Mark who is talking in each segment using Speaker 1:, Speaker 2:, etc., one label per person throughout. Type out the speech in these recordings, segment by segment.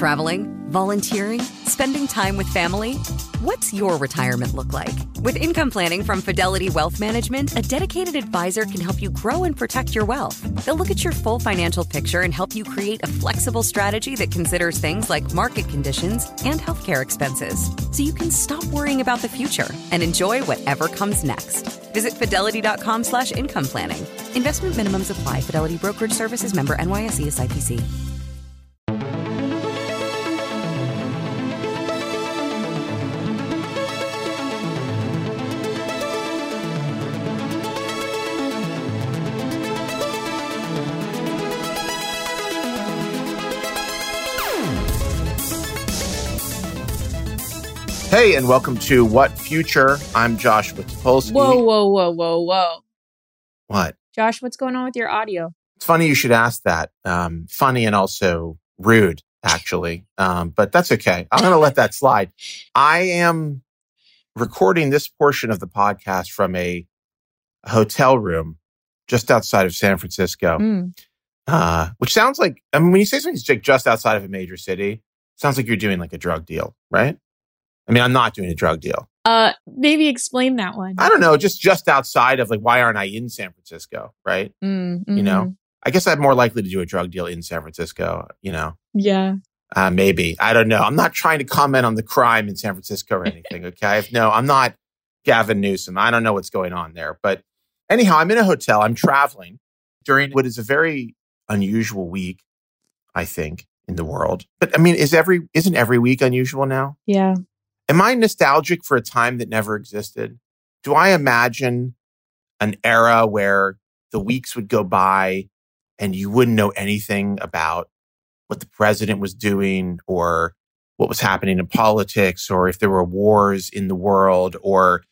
Speaker 1: Traveling, volunteering, spending time with family. What's your retirement look like? With income planning from Fidelity Wealth Management, a dedicated advisor can help you grow and protect your wealth. They'll look at your full financial picture and help you create a flexible strategy that considers things like market conditions and healthcare expenses. So you can stop worrying about the future and enjoy whatever comes next. Visit fidelity.com slash income planning. Investment minimums apply. Fidelity Brokerage Services member NYSE SIPC.
Speaker 2: Hey, and welcome to What Future. I'm Joshua Topolsky.
Speaker 3: Whoa, whoa, whoa, whoa, whoa.
Speaker 2: What?
Speaker 3: Josh, what's going on with your audio?
Speaker 2: It's funny you should ask that. Um, funny and also rude, actually. Um, but that's okay. I'm going to let that slide. I am recording this portion of the podcast from a hotel room just outside of San Francisco,
Speaker 3: Mm.
Speaker 2: uh, which sounds like, I mean, when you say something's just outside of a major city, sounds like you're doing like a drug deal, right? I mean, I'm not doing a drug deal.
Speaker 3: Uh, maybe explain that one.
Speaker 2: I don't know, just just outside of like, why aren't I in San Francisco, right?
Speaker 3: Mm,
Speaker 2: You know,
Speaker 3: mhm.
Speaker 2: I guess I'm more likely to do a drug deal in San Francisco. You know,
Speaker 3: Yeah.
Speaker 2: uh, maybe I don't know. I'm not trying to comment on the crime in San Francisco or anything. Okay, If- no, I'm not Gavin Newsom. I don't know what's going on there. But anyhow, I'm in a hotel. I'm traveling during what is a very unusual week, I think, in the world. But I mean, is every isn't every week unusual now?
Speaker 3: Yeah.
Speaker 2: Am I nostalgic for a time that never existed? Do I imagine an era where the weeks would go by and you wouldn't know anything about what the president was doing or what was happening in politics or if there were wars in the world or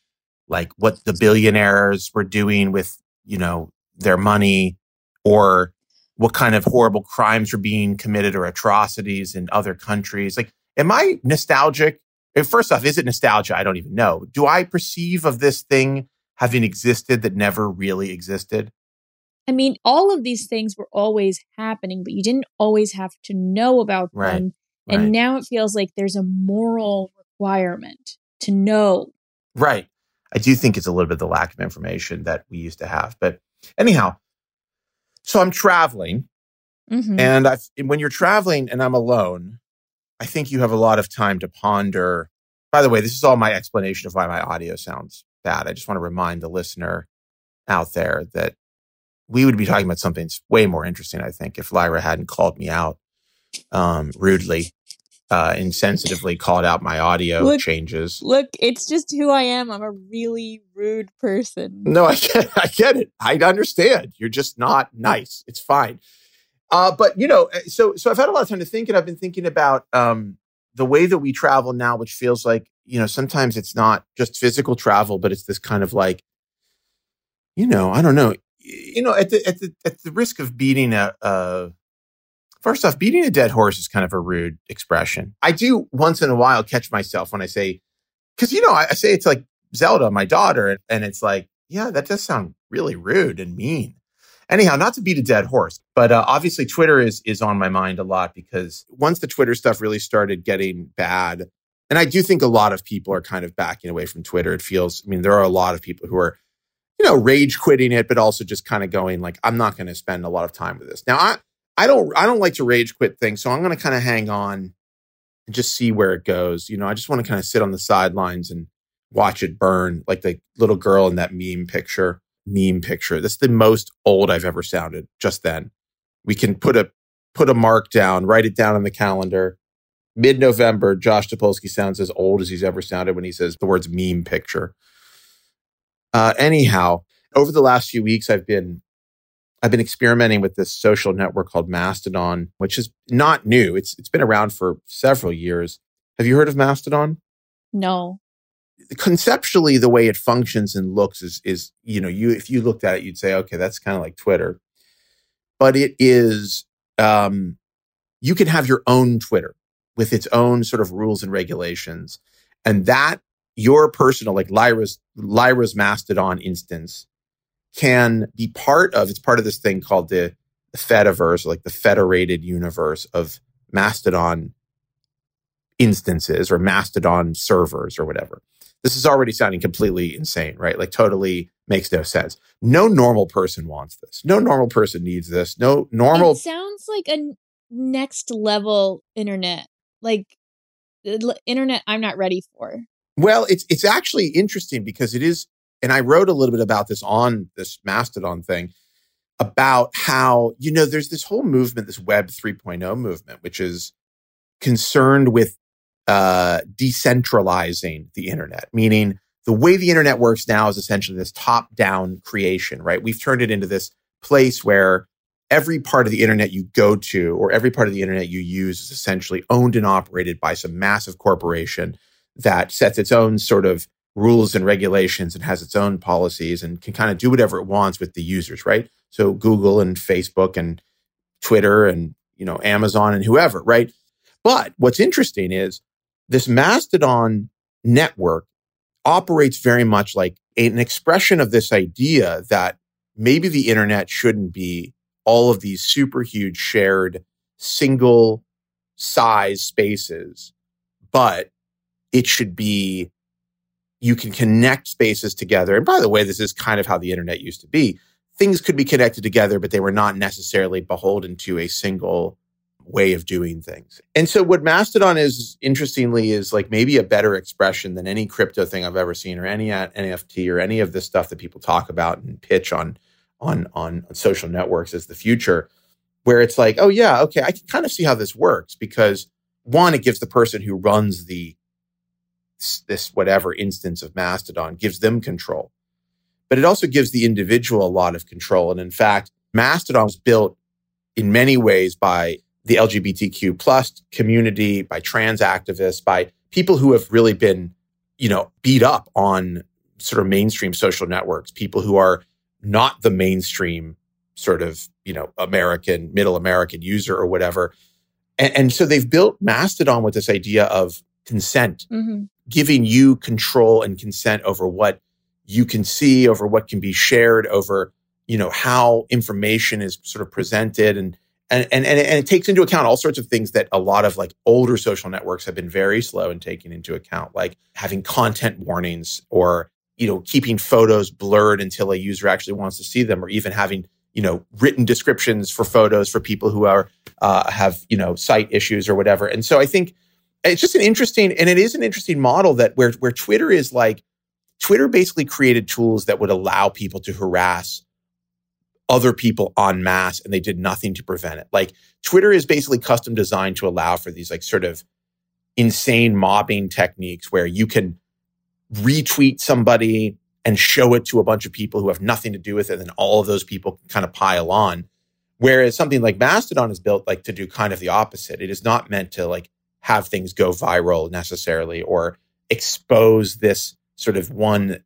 Speaker 2: like what the billionaires were doing with, you know, their money or what kind of horrible crimes were being committed or atrocities in other countries. Like, am I nostalgic? First off, is it nostalgia? I don't even know. Do I perceive of this thing having existed that never really existed?
Speaker 3: I mean, all of these things were always happening, but you didn't always have to know about
Speaker 2: Right,
Speaker 3: them.
Speaker 2: right.
Speaker 3: And now it feels like there's a moral requirement to know.
Speaker 2: Right. I do think it's a little bit the lack of information that we used to have. But anyhow, so I'm traveling
Speaker 3: Mhm.
Speaker 2: and I've, when you're traveling and I'm alone, I think you have a lot of time to ponder. By the way, this is all my explanation of why my audio sounds bad. I just want to remind the listener out there that we would be talking about something that's way more interesting, I think, if Lyra hadn't called me out um, rudely, uh, insensitively called out my audio
Speaker 3: Look-
Speaker 2: changes.
Speaker 3: Look, it's just who I am. I'm a really rude person.
Speaker 2: No, I get, I get it. I understand. You're just not nice. It's fine. Uh, but you know, so so I've had a lot of time to think, and I've been thinking about um, the way that we travel now, which feels like you know sometimes it's not just physical travel, but it's this kind of like, you know, I don't know, you know, at the at the at the risk of beating a, a first off, beating a dead horse is kind of a rude expression. I do once in a while catch myself when I say, because you know, I, I say it's like Zelda, my daughter, and it's like, yeah, that does sound really rude and mean. Anyhow, not to beat a dead horse, but uh, obviously Twitter is is on my mind a lot because once the Twitter stuff really started getting bad, and I do think a lot of people are kind of backing away from Twitter. It feels, I mean, there are a lot of people who are, you know, rage quitting it, but also just kind of going like, I'm not going to spend a lot of time with this. Now, I I don't I don't like to rage quit things, so I'm going to kind of hang on and just see where it goes. You know, I just want to kind of sit on the sidelines and watch it burn, like the little girl in that meme picture. Meme picture. That's the most old I've ever sounded. Just then, we can put a put a mark down, write it down on the calendar. Mid November, Josh Topolsky sounds as old as he's ever sounded when he says the words meme picture. Uh, anyhow, over the last few weeks, I've been I've been experimenting with this social network called Mastodon, which is not new. It's it's been around for several years. Have you heard of Mastodon?
Speaker 3: No.
Speaker 2: Conceptually, the way it functions and looks is is you know you if you looked at it, you'd say, okay, that's kind of like Twitter, but it is um, you can have your own Twitter with its own sort of rules and regulations, and that your personal like Lyra's Lyra's Mastodon instance can be part of it's part of this thing called the, the Fediverse, like the federated universe of Mastodon instances or Mastodon servers or whatever. This is already sounding completely insane, right? Like totally makes no sense. No normal person wants this. No normal person needs this. No normal.
Speaker 3: It sounds like a next level internet, like the internet I'm not ready for.
Speaker 2: Well, it's it's actually interesting because it is, and I wrote a little bit about this on this Mastodon thing about how you know there's this whole movement, this Web 3.0 movement, which is concerned with uh, decentralizing the internet, meaning the way the internet works now is essentially this top down creation, right? We've turned it into this place where every part of the internet you go to or every part of the internet you use is essentially owned and operated by some massive corporation that sets its own sort of rules and regulations and has its own policies and can kind of do whatever it wants with the users, right? So Google and Facebook and Twitter and you know Amazon and whoever, right? But what's interesting is this Mastodon network operates very much like an expression of this idea that maybe the internet shouldn't be all of these super huge shared single size spaces, but it should be you can connect spaces together. And by the way, this is kind of how the internet used to be. Things could be connected together, but they were not necessarily beholden to a single way of doing things. And so what Mastodon is interestingly is like maybe a better expression than any crypto thing I've ever seen or any NFT or any of the stuff that people talk about and pitch on on on social networks as the future where it's like, "Oh yeah, okay, I can kind of see how this works because one it gives the person who runs the this whatever instance of Mastodon gives them control. But it also gives the individual a lot of control. And in fact, Mastodon was built in many ways by the LGBTQ plus community, by trans activists, by people who have really been, you know, beat up on sort of mainstream social networks, people who are not the mainstream sort of, you know, American, middle American user or whatever. And, and so they've built Mastodon with this idea of consent, mm-hmm. giving you control and consent over what you can see, over what can be shared, over you know how information is sort of presented, and and and and it takes into account all sorts of things that a lot of like older social networks have been very slow in taking into account, like having content warnings or you know keeping photos blurred until a user actually wants to see them, or even having you know written descriptions for photos for people who are uh, have you know sight issues or whatever. And so I think it's just an interesting and it is an interesting model that where where Twitter is like Twitter basically created tools that would allow people to harass other people en masse and they did nothing to prevent it. Like Twitter is basically custom designed to allow for these like sort of insane mobbing techniques where you can retweet somebody and show it to a bunch of people who have nothing to do with it and all of those people kind of pile on. Whereas something like mastodon is built like to do kind of the opposite. It is not meant to like have things go viral necessarily or expose this sort of one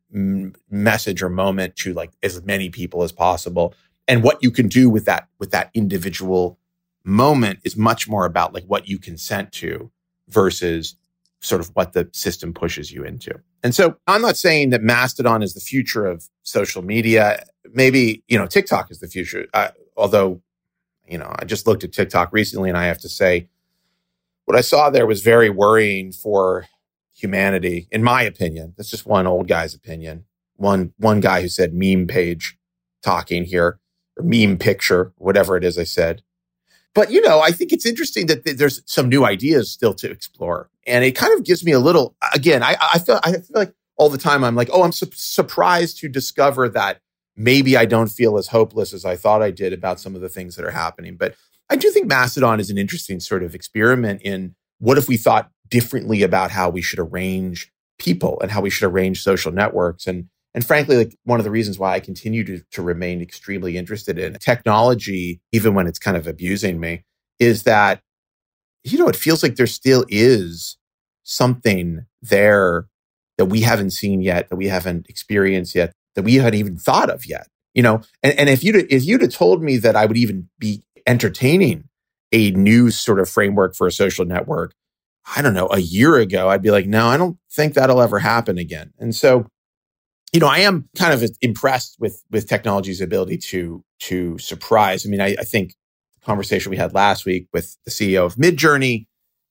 Speaker 2: message or moment to like as many people as possible and what you can do with that with that individual moment is much more about like what you consent to versus sort of what the system pushes you into. And so I'm not saying that Mastodon is the future of social media. Maybe, you know, TikTok is the future. Although, you know, I just looked at TikTok recently and I have to say what I saw there was very worrying for humanity, in my opinion. That's just one old guy's opinion. One one guy who said meme page talking here, meme picture, whatever it is I said. but you know, I think it's interesting that th- there's some new ideas still to explore, and it kind of gives me a little. Again, I, I feel I feel like all the time I'm like, oh, I'm su- surprised to discover that maybe I don't feel as hopeless as I thought I did about some of the things that are happening. But I do think Mastodon is an interesting sort of experiment in what if we thought differently about how we should arrange people and how we should arrange social networks and and frankly, like one of the reasons why I continue to, to remain extremely interested in technology, even when it's kind of abusing me, is that, you know, it feels like there still is something there that we haven't seen yet, that we haven't experienced yet, that we hadn't even thought of yet. You know, and, and if you'd if you'd have told me that I would even be entertaining a new sort of framework for a social network, I don't know, a year ago, I'd be like, no, I don't think that'll ever happen again. And so you know, I am kind of impressed with with technology's ability to to surprise. I mean, I, I think the conversation we had last week with the CEO of Midjourney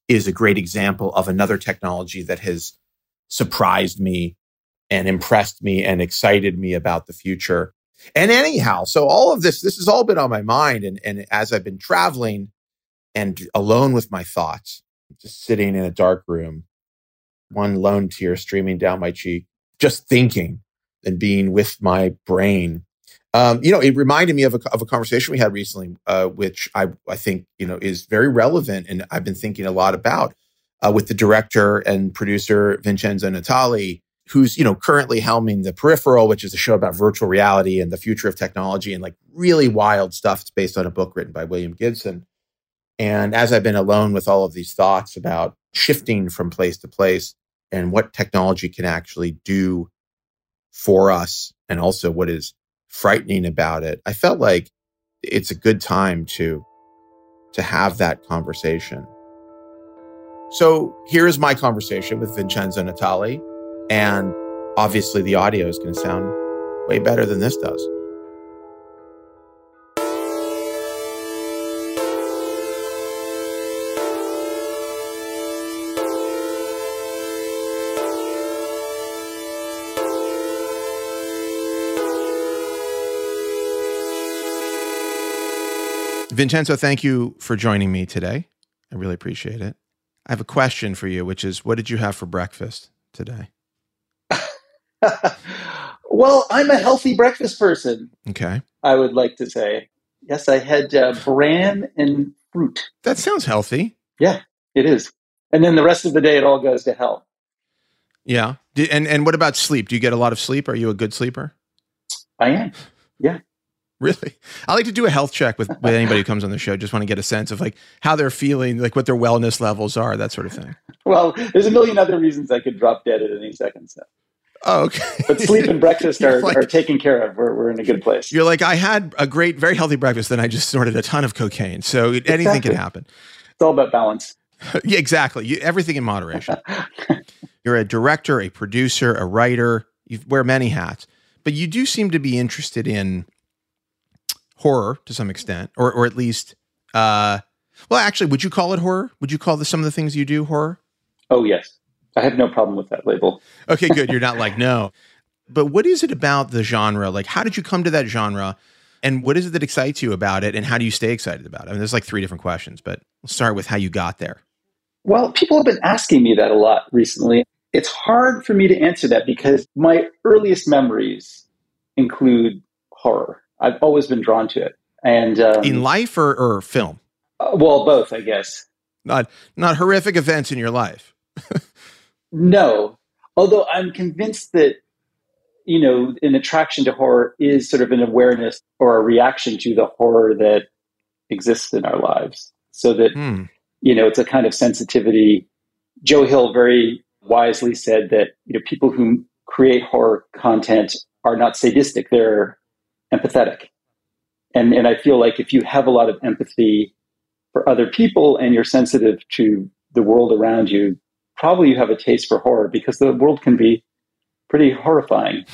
Speaker 2: is a great example of another technology that has surprised me and impressed me and excited me about the future. And anyhow, so all of this, this has all been on my mind. And, and as I've been traveling and alone with my thoughts, just sitting in a dark room, one lone tear streaming down my cheek, just thinking and being with my brain. Um, you know, it reminded me of a, of a conversation we had recently, uh, which I, I think, you know, is very relevant and I've been thinking a lot about uh, with the director and producer Vincenzo Natali, who's, you know, currently helming The Peripheral, which is a show about virtual reality and the future of technology and like really wild stuff. It's based on a book written by William Gibson. And as I've been alone with all of these thoughts about shifting from place to place and what technology can actually do for us and also what is frightening about it, I felt like it's a good time to to have that conversation. So here is my conversation with Vincenzo Natali, and obviously the audio is going to sound way better than this does. Vincenzo, thank you for joining me today. I really appreciate it. I have a question for you, which is what did you have for breakfast today?
Speaker 4: well, I'm a healthy breakfast person.
Speaker 2: Okay.
Speaker 4: I would like to say. Yes, I had uh, bran and fruit.
Speaker 2: That sounds healthy.
Speaker 4: Yeah, it is. And then the rest of the day, it all goes to hell.
Speaker 2: Yeah. And and what about sleep? Do you get a lot of sleep? Are you a good sleeper?
Speaker 4: I am. Yeah.
Speaker 2: Really? I like to do a health check with, with anybody who comes on the show. Just want to get a sense of like how they're feeling, like what their wellness levels are, that sort of thing.
Speaker 4: Well, there's a million other reasons I could drop dead at any second. So.
Speaker 2: Oh, okay.
Speaker 4: But sleep and breakfast are, like, are taken care of. We're, we're in a good place.
Speaker 2: You're like, I had a great, very healthy breakfast, then I just snorted a ton of cocaine. So anything exactly. can happen.
Speaker 4: It's all about balance.
Speaker 2: yeah, exactly. You, everything in moderation. You're a director, a producer, a writer. You wear many hats, but you do seem to be interested in horror to some extent, or or at least, uh, well, actually, would you call it horror? Would you call the, some of the things you do horror?
Speaker 4: Oh yes, I have no problem with that label.
Speaker 2: okay, good. You're not like no, but what is it about the genre? Like, how did you come to that genre? And what is it that excites you about it? And how do you stay excited about it? I mean, there's like three different questions, but let's start with how you got there.
Speaker 4: Well, people have been asking me that a lot recently. It's hard for me to answer that because my earliest memories include horror. I've always been drawn to it. And um,
Speaker 2: in life or, or film?
Speaker 4: Uh, well, both, I guess.
Speaker 2: Not not horrific events in your life.
Speaker 4: no, although I'm convinced that you know an attraction to horror is sort of an awareness or a reaction to the horror that exists in our lives. So that hmm. you know it's a kind of sensitivity. Joe Hill very wisely said that you know people who create horror content are not sadistic; they're empathetic. And, and I feel like if you have a lot of empathy for other people and you're sensitive to the world around you, probably you have a taste for horror because the world can be pretty horrifying.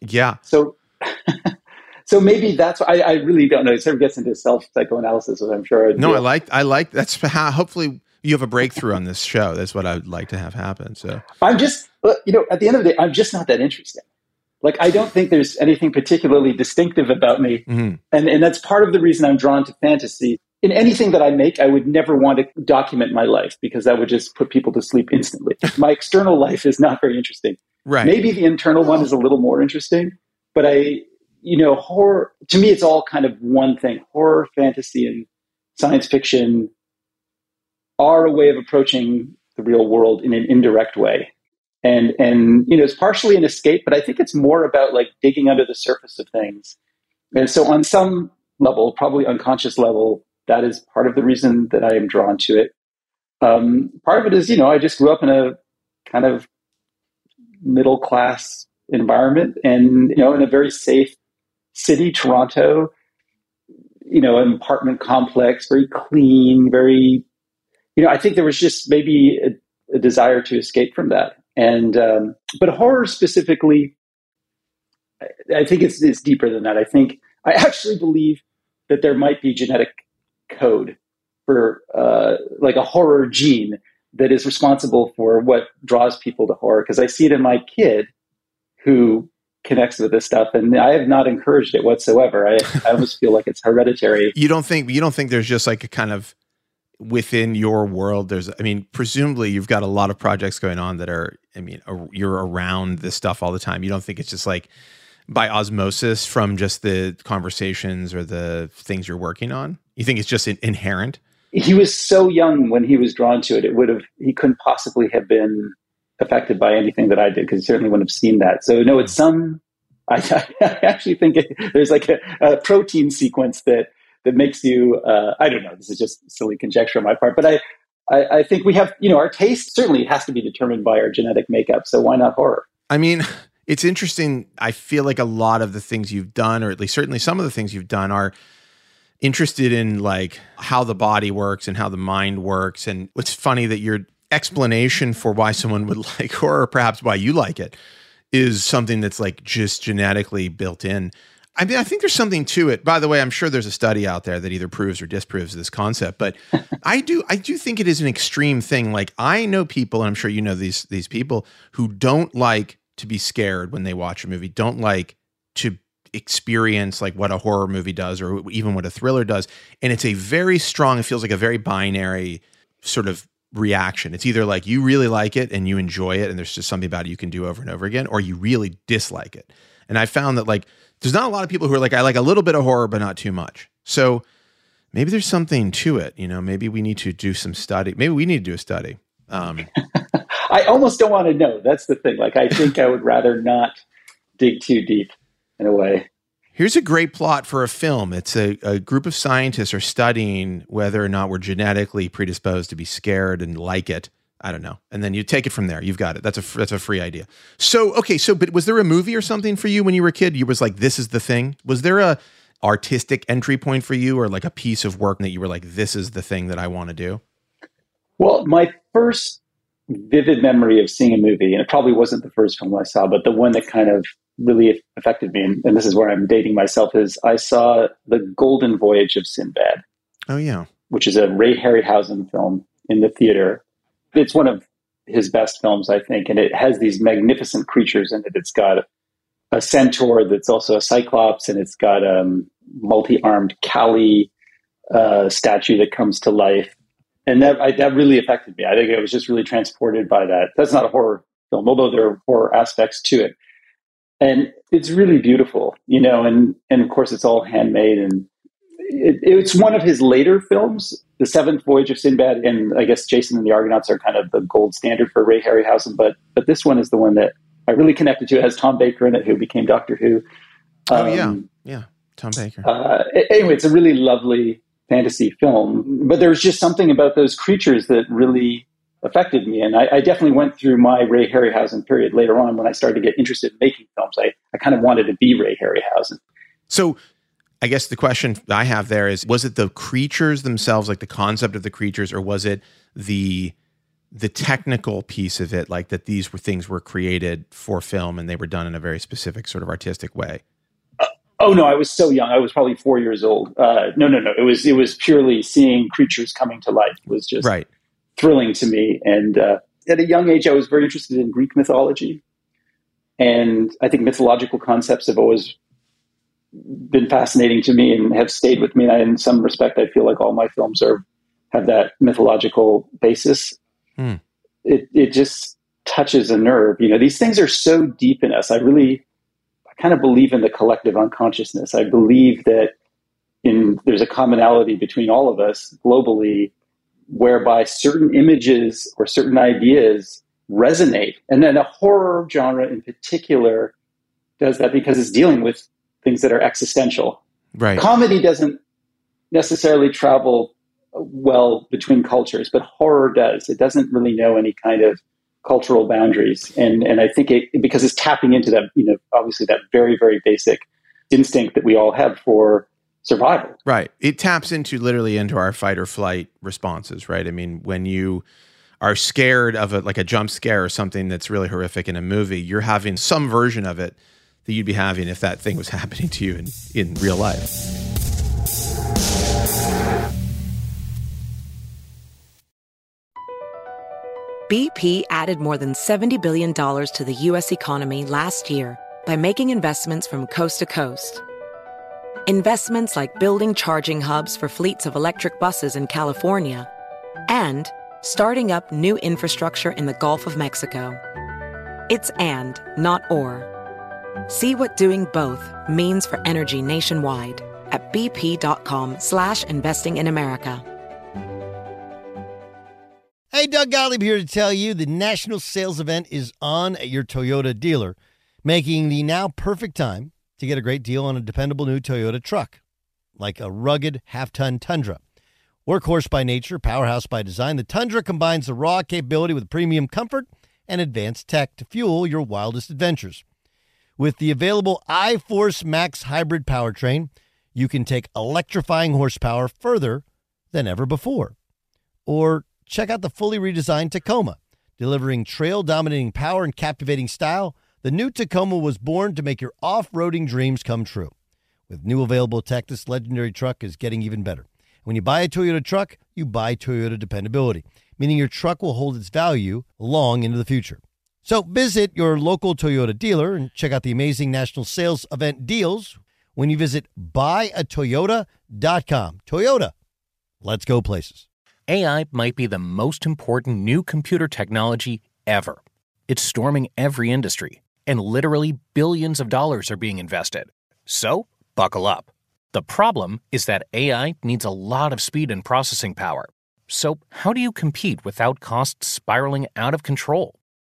Speaker 2: Yeah.
Speaker 4: So, so maybe that's I, I really don't know. It sort of gets into self psychoanalysis, I'm sure.
Speaker 2: no, I like I like that's how hopefully you have a breakthrough on this show. That's what I would like to have happen. So
Speaker 4: I'm just uh, you know at the end of the day, I'm just not that interesting. Like I don't think there's anything particularly distinctive about me, mm-hmm. and and that's part of the reason I'm drawn to fantasy. in anything that I make, I would never want to document my life because that would just put people to sleep instantly. my external life is not very interesting.
Speaker 2: Right.
Speaker 4: Maybe the internal one is a little more interesting, but I, you know, horror, to me, it's all kind of one thing. Horror, fantasy, and science fiction are a way of approaching the real world in an indirect way. And, and, you know, it's partially an escape, but I think it's more about like digging under the surface of things. And so on some level, probably unconscious level, that is part of the reason that I am drawn to it. Um, part of it is, you know, I just grew up in a kind of middle class environment and, you know, in a very safe city, Toronto, you know, an apartment complex, very clean, very, you know, I think there was just maybe a, a desire to escape from that. And, um, but horror specifically, I, think it's, it's deeper than that. I think, I actually believe that there might be genetic code for uh, like a horror gene that is responsible for what draws people to horror. Because I see it in my kid who connects with this stuff, and I have not encouraged it whatsoever. I, I almost feel like it's hereditary.
Speaker 2: You don't think you don't think there's just like a kind of within your world there's i mean presumably you've got a lot of projects going on that are i mean you're around this stuff all the time you don't think it's just like by osmosis from just the conversations or the things you're working on? You think it's just inherent?
Speaker 4: He was so young when he was drawn to it. It would have he couldn't possibly have been affected by anything that I did because he certainly wouldn't have seen that. So no, it's some. I, I actually think it, there's like a, a, protein sequence that that makes you. Uh, I don't know. This is just silly conjecture on my part, but I, I I think we have you know our taste certainly has to be determined by our genetic makeup. So why not horror?
Speaker 2: I mean, it's interesting. I feel like a lot of the things you've done, or at least certainly some of the things you've done, are interested in like how the body works and how the mind works. And what's funny that your explanation for why someone would like horror, perhaps why you like it, is something that's like just genetically built in. I mean, I think there's something to it. By the way, I'm sure there's a study out there that either proves or disproves this concept, but I do I do think it is an extreme thing. Like I know people, and I'm sure you know these these people who don't like to be scared when they watch a movie, don't like to experience like what a horror movie does or even what a thriller does. And it's a very strong, it feels like a very binary sort of reaction. It's either like you really like it and you enjoy it and there's just something about it you can do over and over again, or you really dislike it. And I found that like there's not a lot of people who are like, I like a little bit of horror, but not too much. So maybe there's something to it. You know, maybe we need to do some study. Maybe we need to do a study. Um,
Speaker 4: I almost don't want to know. That's the thing. Like, I think I would rather not dig too deep in a way.
Speaker 2: Here's a great plot for a film. It's a, a group of scientists are studying whether or not we're genetically predisposed to be scared and like it. I don't know. And then you take it from there. You've got it. That's a that's a free idea. So okay. So, but was there a movie or something for you when you were a kid? You was like, this is the thing. Was there a artistic entry point for you, or like a piece of work that you were like, this is the thing that I want to do?
Speaker 4: Well, my first vivid memory of seeing a movie, and it probably wasn't the first film I saw, but the one that kind of really affected me, and, and this is where I'm dating myself, is I saw The Golden Voyage of Sinbad.
Speaker 2: Oh, yeah.
Speaker 4: Which is a Ray Harryhausen film in the theater. It's one of his best films, I think, and it has these magnificent creatures in it. It's got a centaur that's also a cyclops, and it's got a um, multi armed Kali uh, statue that comes to life and that I, that really affected me. I think I was just really transported by that. That's not a horror film, although there are horror aspects to it, and it's really beautiful, you know. And and of course, it's all handmade, and it, it's one of his later films, The Seventh Voyage of Sinbad, and I guess Jason and the Argonauts are kind of the gold standard for Ray Harryhausen. But but this one is the one that I really connected to. It has Tom Baker in it, who became Doctor Who.
Speaker 2: Um, oh yeah, um, yeah, Tom Baker.
Speaker 4: Uh, anyway, it's a really lovely fantasy film. But there's just something about those creatures that really affected me. And I, I, definitely went through my Ray Harryhausen period later on when I started to get interested in making films. I, I kind of wanted to be Ray Harryhausen.
Speaker 2: So I guess the question I have there is was it the creatures themselves, like the concept of the creatures, or was it the the technical piece of it, like that these were things were created for film and they were done in a very specific sort of artistic way?
Speaker 4: Oh no, I was so young. I was probably four years old. Uh, no, no, no. It was it was purely seeing creatures coming to life. It was just
Speaker 2: right.
Speaker 4: thrilling to me. And uh, at a young age, I was very interested in Greek mythology, and I think mythological concepts have always been fascinating to me and have stayed with me. And in some respect, I feel like all my films are have that mythological basis. Hmm. It it just touches a nerve. You know, these things are so deep in us. I really, I kind of believe in the collective unconsciousness. I believe that in there's a commonality between all of us globally, whereby certain images or certain ideas resonate, and then the horror genre in particular does that because it's dealing with things that are existential.
Speaker 2: Right.
Speaker 4: Comedy doesn't necessarily travel well between cultures, but horror does. It doesn't really know any kind of cultural boundaries, and and I think it because it's tapping into that you know obviously that very very basic instinct that we all have for survival.
Speaker 2: Right. It taps into literally into our fight or flight responses. Right. I mean, when you are scared of a like a jump scare or something that's really horrific in a movie, you're having some version of it that you'd be having if that thing was happening to you in, in real life.
Speaker 5: BP added more than $70 billion to the U.S. economy last year by making investments from coast to coast. Investments like building charging hubs for fleets of electric buses in California and starting up new infrastructure in the Gulf of Mexico. It's and, not or. See what doing both means for energy nationwide at bp.com slash investing in America.
Speaker 6: Hey, Doug Gottlieb here to tell you the national sales event is on at your Toyota dealer, making the now perfect time to get a great deal on a dependable new Toyota truck, like a rugged half-ton Tundra. Workhorse by nature, powerhouse by design, the Tundra combines the raw capability with premium comfort and advanced tech to fuel your wildest adventures. With the available iForce Max hybrid powertrain, you can take electrifying horsepower further than ever before. Or check out the fully redesigned Tacoma, delivering trail dominating power and captivating style. The new Tacoma was born to make your off roading dreams come true. With new available tech, this legendary truck is getting even better. When you buy a Toyota truck, you buy Toyota dependability, meaning your truck will hold its value long into the future. So visit your local Toyota dealer and check out the amazing national sales event deals when you visit buyatoyota.com. Toyota, let's go places.
Speaker 7: AI might be the most important new computer technology ever. It's storming every industry, and literally billions of dollars are being invested. So, buckle up. The problem is that AI needs a lot of speed and processing power. So, how do you compete without costs spiraling out of control?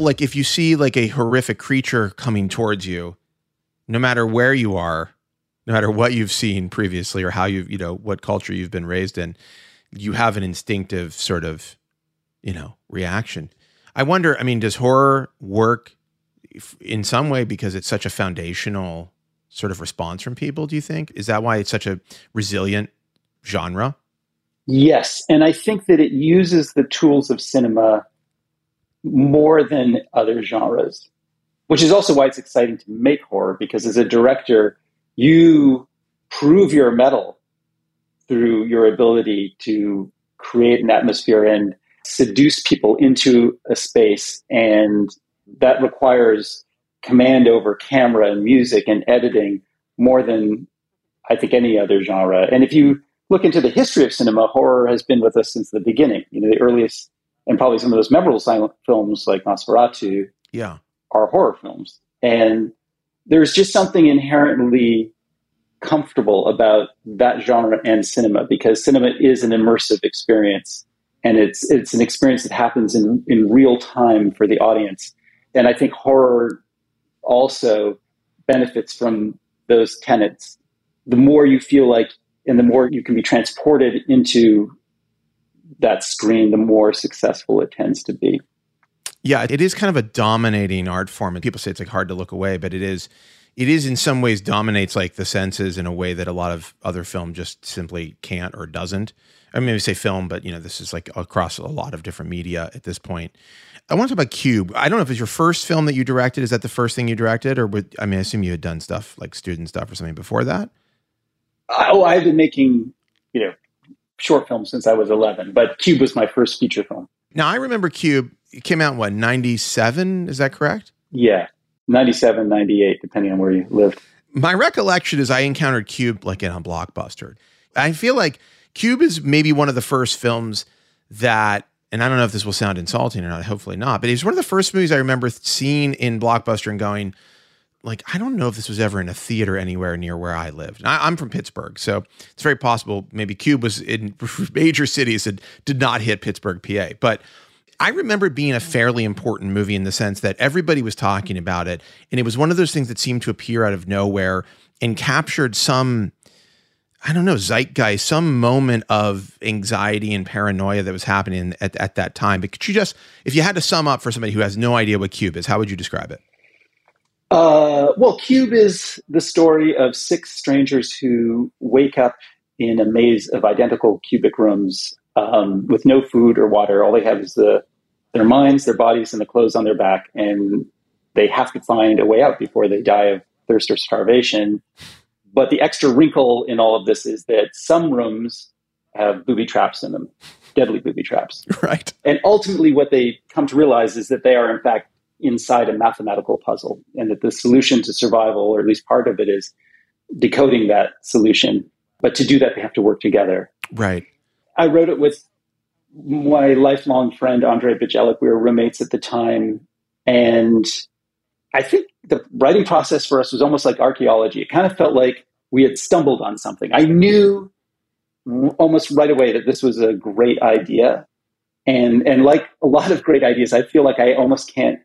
Speaker 2: like if you see like a horrific creature coming towards you, no matter where you are, no matter what you've seen previously or how you've, you know, what culture you've been raised in, you have an instinctive sort of, you know, reaction. I wonder, I mean, does horror work in some way because it's such a foundational sort of response from people, do you think? Is that why it's such a resilient genre?
Speaker 4: Yes. And I think that it uses the tools of cinema more than other genres, which is also why it's exciting to make horror because as a director, you prove your mettle through your ability to create an atmosphere and seduce people into a space. And that requires command over camera and music and editing more than I think any other genre. And if you look into the history of cinema, horror has been with us since the beginning. You know, the earliest and probably some of those memorable silent films like Nosferatu
Speaker 2: yeah.
Speaker 4: are horror films. And there's just something inherently comfortable about that genre and cinema because cinema is an immersive experience and it's it's an experience that happens in in real time for the audience. And I think horror also benefits from those tenets. The more you feel like, and the more you can be transported into that screen, the more successful it tends to be.
Speaker 2: Yeah, it is kind of a dominating art form, and people say it's like hard to look away, but it is. It is in some ways dominates like the senses in a way that a lot of other film just simply can't or doesn't. I mean, maybe say film, but you know, this is like across a lot of different media at this point. I want to talk about Cube. I don't know if it's your first film that you directed. Is that the first thing you directed, or would, I mean, I assume you had done stuff like student stuff or something before that.
Speaker 4: Oh, I've been making you know short film since I was eleven, but Cube was my first feature film.
Speaker 2: Now I remember Cube. It came out in what ninety seven? Is that correct?
Speaker 4: Yeah, 97, 98, depending on where you lived.
Speaker 2: My recollection is I encountered Cube like in a blockbuster. I feel like Cube is maybe one of the first films that, and I don't know if this will sound insulting or not, hopefully not, but it's one of the first movies I remember seeing in Blockbuster and going, like, I don't know if this was ever in a theater anywhere near where I lived. I, am from Pittsburgh, so it's very possible maybe Cube was in major cities that did not hit Pittsburgh, PA. But I remember being a fairly important movie in the sense that everybody was talking about it. And it was one of those things that seemed to appear out of nowhere and captured some I don't know, zeitgeist, some moment of anxiety and paranoia that was happening at, at that time. But could you just, if you had to sum up for somebody who has no idea what Cube is, how would you describe it?
Speaker 4: Uh, well, Cube is the story of six strangers who wake up in a maze of identical cubic rooms um, with no food or water. All they have is the their minds, their bodies, and the clothes on their back, and they have to find a way out before they die of thirst or starvation. But the extra wrinkle in all of this is that some rooms have booby traps in them, deadly booby traps.
Speaker 2: Right.
Speaker 4: And ultimately, what they come to realize is that they are, in fact, inside a mathematical puzzle, and that the solution to survival, or at least part of it, is decoding that solution. But to do that, they have to work together.
Speaker 2: Right.
Speaker 4: I wrote it with my lifelong friend, Andre Bijelic. We were roommates at the time. And I think the writing process for us was almost like archaeology. It kind of felt like we had stumbled on something. I knew almost right away that this was a great idea. And, and like a lot of great ideas, I feel like I almost can't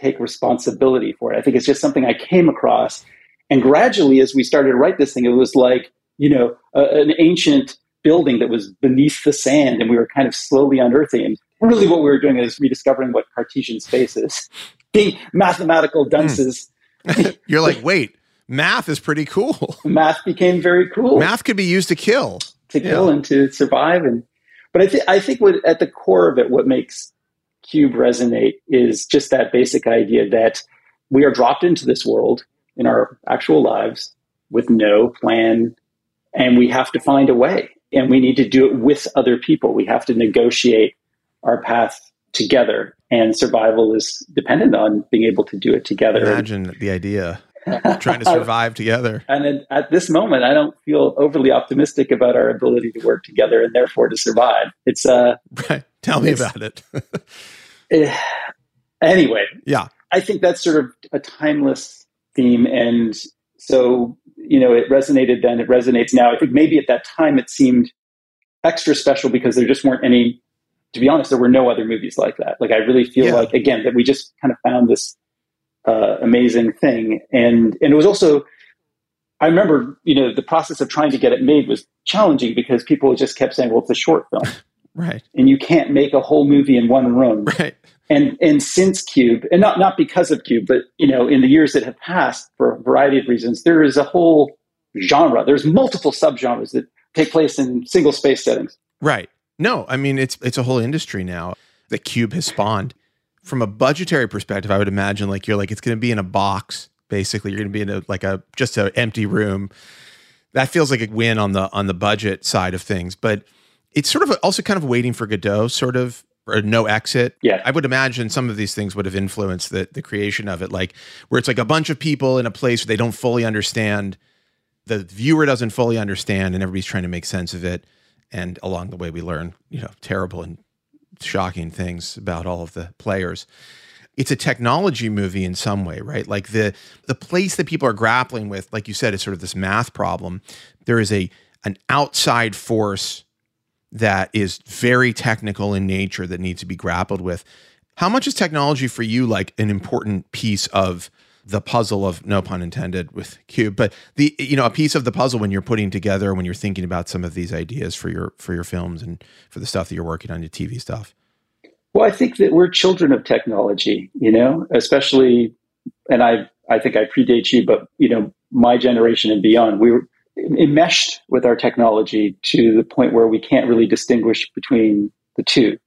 Speaker 4: take responsibility for it. I think it's just something I came across. And gradually, as we started to write this thing, it was like, you know, an ancient building that was beneath the sand and we were kind of slowly unearthing. And really what we were doing is rediscovering what Cartesian space is being mathematical hmm. dunces.
Speaker 2: You're like, wait, math is pretty cool.
Speaker 4: Math became very cool.
Speaker 2: Math could be used to kill,
Speaker 4: to kill yeah. and to survive. And but I think I think what at the core of it, what makes Cube resonate is just that basic idea that we are dropped into this world in our actual lives with no plan, and we have to find a way. And we need to do it with other people. We have to negotiate our path together and survival is dependent on being able to do it together.
Speaker 2: Imagine the idea trying to survive together.
Speaker 4: And at this moment, I don't feel overly optimistic about our ability to work together and therefore to survive. It's uh,
Speaker 2: right. Tell me about it.
Speaker 4: Eh, anyway,
Speaker 2: yeah,
Speaker 4: I think that's sort of a timeless theme, and so you know, it resonated then. It resonates now. I think maybe at that time it seemed extra special because there just weren't any to be honest, there were no other movies like that. Like I really feel yeah. like again that we just kind of found this uh, amazing thing, and and it was also. I remember, you know, the process of trying to get it made was challenging because people just kept saying, "Well, it's a short film,
Speaker 2: right?"
Speaker 4: And you can't make a whole movie in one room,
Speaker 2: right?
Speaker 4: And and since Cube, and not not because of Cube, but you know, in the years that have passed, for a variety of reasons, there is a whole genre. There's multiple subgenres that take place in single space settings,
Speaker 2: right? No, I mean it's it's a whole industry now that Cube has spawned. From a budgetary perspective, I would imagine like you're like it's going to be in a box. Basically, you're going to be in a like a just an empty room. That feels like a win on the on the budget side of things, but it's sort of also kind of waiting for Godot, sort of or no exit.
Speaker 4: Yeah,
Speaker 2: I would imagine some of these things would have influenced the the creation of it, like where it's like a bunch of people in a place where they don't fully understand, the viewer doesn't fully understand, and everybody's trying to make sense of it. And along the way we learn you know terrible and shocking things about all of the players. It's a technology movie in some way right? Like the the place that people are grappling with like you said is sort of this math problem. There is a an outside force that is very technical in nature that needs to be grappled with. How much is technology for you like an important piece of the puzzle of no pun intended with cube but the you know a piece of the puzzle when you're putting together when you're thinking about some of these ideas for your for your films and for the stuff that you're working on your tv stuff
Speaker 4: well i think that we're children of technology you know especially and i i think i predate you but you know my generation and beyond we were enmeshed with our technology to the point where we can't really distinguish between the two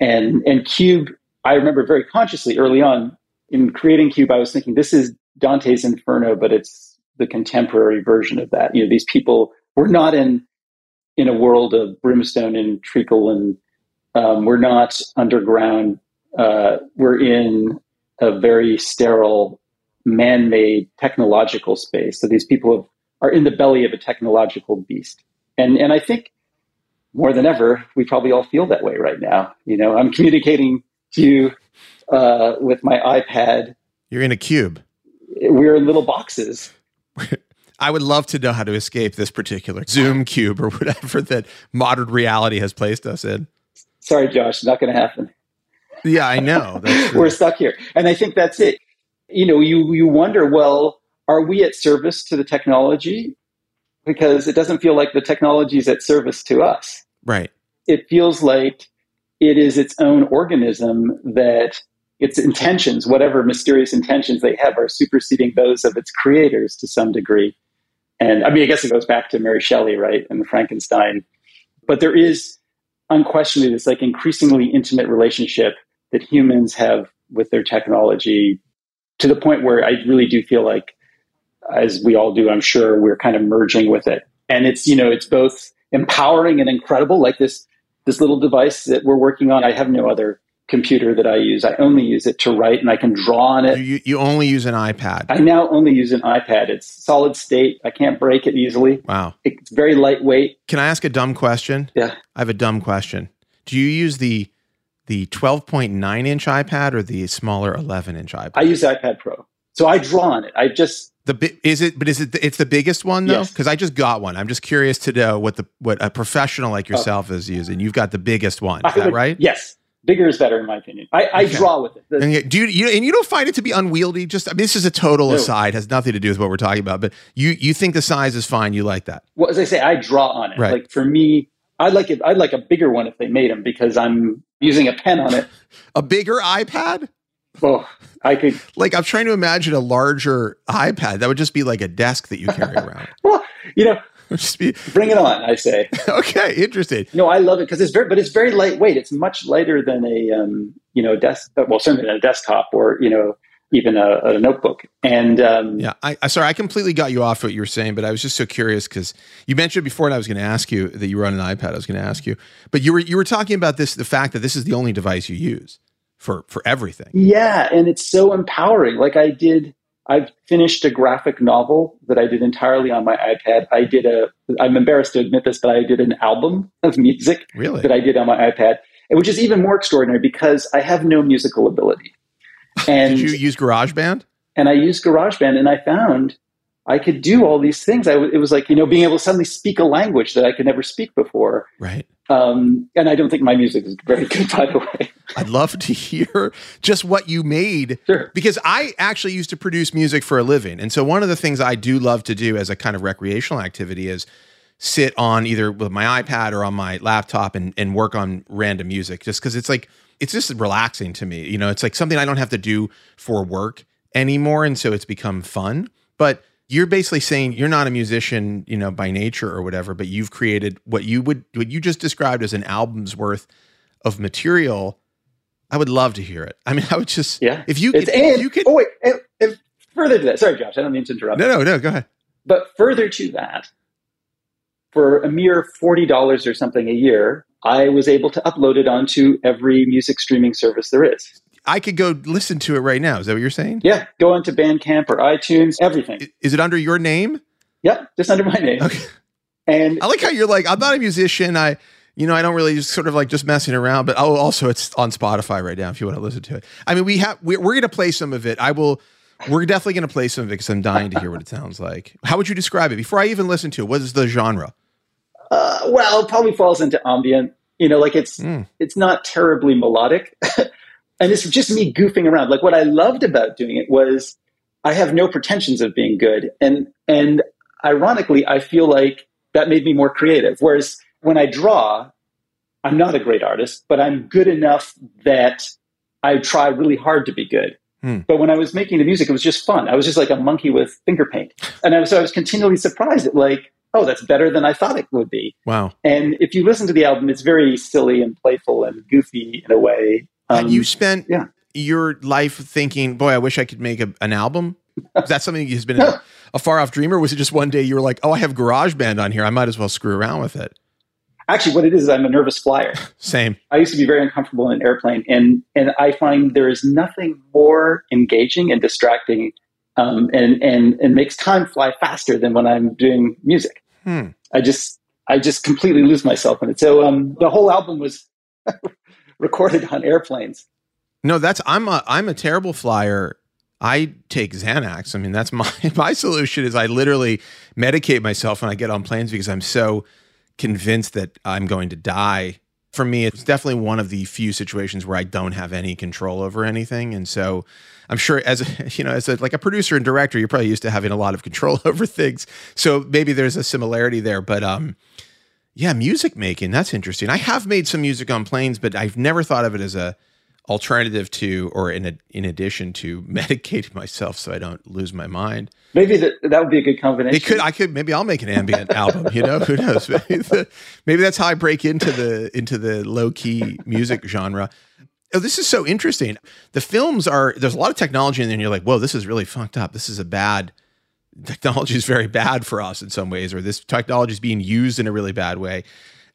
Speaker 4: and and cube i remember very consciously early on in creating Cube, I was thinking this is Dante's Inferno, but it's the contemporary version of that. You know, these people we're not in in a world of brimstone and treacle, and um, we're not underground. Uh, we're in a very sterile, man-made technological space. So these people have, are in the belly of a technological beast, and and I think more than ever, we probably all feel that way right now. You know, I'm communicating to you uh, with my iPad.
Speaker 2: You're in a cube.
Speaker 4: We're in little boxes.
Speaker 2: I would love to know how to escape this particular Zoom cube or whatever that modern reality has placed us in.
Speaker 4: Sorry, Josh, not going to happen.
Speaker 2: Yeah, I know.
Speaker 4: We're stuck here, and I think that's it. You know, you you wonder, well, are we at service to the technology? Because it doesn't feel like the technology is at service to us.
Speaker 2: Right.
Speaker 4: It feels like it is its own organism that its intentions, whatever mysterious intentions they have, are superseding those of its creators to some degree. And I mean, I guess it goes back to Mary Shelley, right, and the Frankenstein. But there is unquestionably this like increasingly intimate relationship that humans have with their technology to the point where I really do feel like, as we all do, I'm sure, we're kind of merging with it. And it's, you know, it's both empowering and incredible, like this this little device that we're working on. I have no other computer that I use. I only use it to write and I can draw on it.
Speaker 2: You, you only use an iPad.
Speaker 4: I now only use an iPad. It's solid state. I can't break it easily.
Speaker 2: Wow.
Speaker 4: It's very lightweight.
Speaker 2: Can I ask a dumb question?
Speaker 4: Yeah.
Speaker 2: I have a dumb question. Do you use the the 12.9 inch iPad or the smaller 11 inch iPad?
Speaker 4: I use the iPad Pro. So I draw on it. I just
Speaker 2: the is it but is it it's the biggest one though?
Speaker 4: Yes.
Speaker 2: Because I just got one. I'm just curious to know what the what a professional like oh. yourself is using. You've got the biggest one. Is
Speaker 4: I
Speaker 2: that
Speaker 4: would-
Speaker 2: right?
Speaker 4: Yes. Bigger is better in my opinion. I, I
Speaker 2: Okay.
Speaker 4: draw with it. The-
Speaker 2: And you, do you, you and you don't find it to be unwieldy? Just I mean, this is a total
Speaker 4: No.
Speaker 2: aside, has nothing to do with what we're talking about. But you you think the size is fine? You like that?
Speaker 4: well, as I say, I draw on it.
Speaker 2: Right.
Speaker 4: Like for me, I'd like it. I'd like a bigger one if they made them because I'm using a pen on it.
Speaker 2: A bigger iPad?
Speaker 4: Well, I could.
Speaker 2: Like I'm trying to imagine a larger iPad. That would just be like a desk that you carry around.
Speaker 4: Well, you know,
Speaker 2: just be
Speaker 4: bring it on. I say.
Speaker 2: okay. Interesting.
Speaker 4: No, I love it because it's very, but it's very lightweight. It's much lighter than a, um, you know, desk. Well, certainly than a desktop or you know, even a, a notebook. And um,
Speaker 2: Yeah, I, I sorry, I completely got you off what you were saying, but I was just so curious because you mentioned before, and I was going to ask you that you were on an iPad. I was going to ask you, but you were you were talking about this, the fact that this is the only device you use for for everything.
Speaker 4: yeah, and it's so empowering. Like I did, I've finished a graphic novel that I did entirely on my iPad. I did a. I'm embarrassed to admit this, but I did an album of music
Speaker 2: Really?
Speaker 4: that I did on my iPad, which is even more extraordinary because I have no musical ability. And
Speaker 2: Did you use GarageBand?
Speaker 4: and I used GarageBand, and I found I could do all these things. I w- it was like you know being able to suddenly speak a language that I could never speak before.
Speaker 2: Right.
Speaker 4: Um, and I don't think my music is very good, by the way.
Speaker 2: I'd love to hear just what you made
Speaker 4: Sure.
Speaker 2: because I actually used to produce music for a living. And so one of the things I do love to do as a kind of recreational activity is sit on either with my iPad or on my laptop and, and work on random music just because it's like it's just relaxing to me. You know, it's like something I don't have to do for work anymore. And so it's become fun. But you're basically saying you're not a musician, you know, by nature or whatever, but you've created what you would what you just described as an album's worth of material. I would love to hear it. I mean, I would just
Speaker 4: Yeah.
Speaker 2: If you
Speaker 4: It's,
Speaker 2: if
Speaker 4: and
Speaker 2: you could
Speaker 4: oh wait, and, and further to that. Sorry, Josh, I don't mean to interrupt.
Speaker 2: no no no go ahead.
Speaker 4: But further to that, for a mere forty dollars or something a year, I was able to upload it onto every music streaming service there is.
Speaker 2: I could go listen to it right now. Is that what you're saying?
Speaker 4: Yeah, go onto Bandcamp or iTunes, everything.
Speaker 2: Is it under your name?
Speaker 4: Yep, just under my name.
Speaker 2: Okay.
Speaker 4: And
Speaker 2: I like how you're like, I'm not a musician. I, you know, I don't really just sort of like just messing around. But oh, also it's on Spotify right now if you want to listen to it. I mean, we have we're, we're going to play some of it. I will. We're definitely going to play some of it because I'm dying to hear what it sounds like. How would you describe it before I even listen to it? What is the genre?
Speaker 4: Uh, well, it probably falls into ambient. You know, like it's
Speaker 2: Mm.
Speaker 4: it's not terribly melodic, and it's just me goofing around. Like what I loved about doing it was I have no pretensions of being good, and and ironically, I feel like that made me more creative. Whereas when I draw, I'm not a great artist, but I'm good enough that I try really hard to be good.
Speaker 2: Hmm.
Speaker 4: But when I was making the music, it was just fun. I was just like a monkey with finger paint, and I was so I was continually surprised at like, oh, that's better than I thought it would be.
Speaker 2: Wow.
Speaker 4: And if you listen to the album, it's very silly and playful and goofy in a way. Um,
Speaker 2: you spent
Speaker 4: yeah.
Speaker 2: your life thinking, boy, I wish I could make a, an album? Is that something that has been a, a far off dream, or was it just one day you were like, oh, I have GarageBand on here. I might as well screw around with it?
Speaker 4: Actually, what it is, is I'm a nervous flyer.
Speaker 2: Same.
Speaker 4: I used to be very uncomfortable in an airplane, and and I find there is nothing more engaging and distracting, um, and and and makes time fly faster than when I'm doing music.
Speaker 2: Hmm.
Speaker 4: I just I just completely lose myself in it. So um, the whole album was recorded on airplanes.
Speaker 2: No, that's I'm a I'm a terrible flyer. I take Xanax. I mean, that's my my solution is I literally medicate myself when I get on planes because I'm so convinced that I'm going to die. For me, it's definitely one of the few situations where I don't have any control over anything, and so I'm sure as a, you know, as a, like a producer and director, you're probably used to having a lot of control over things. So maybe there's a similarity there, but um, yeah, music making that's interesting. I have made some music on planes, but I've never thought of it as a alternative to or in a, in addition to medicating myself so I don't lose my mind.
Speaker 4: Maybe that that would be a good combination.
Speaker 2: It could I could maybe I'll make an ambient album, you know, who knows? Maybe, the- maybe that's how I break into the into the low key music genre. Oh, this is so interesting. The films are there's a lot of technology in there and you're like, "Whoa, this is really fucked up. This is a bad technology is very bad for us in some ways or this technology is being used in a really bad way."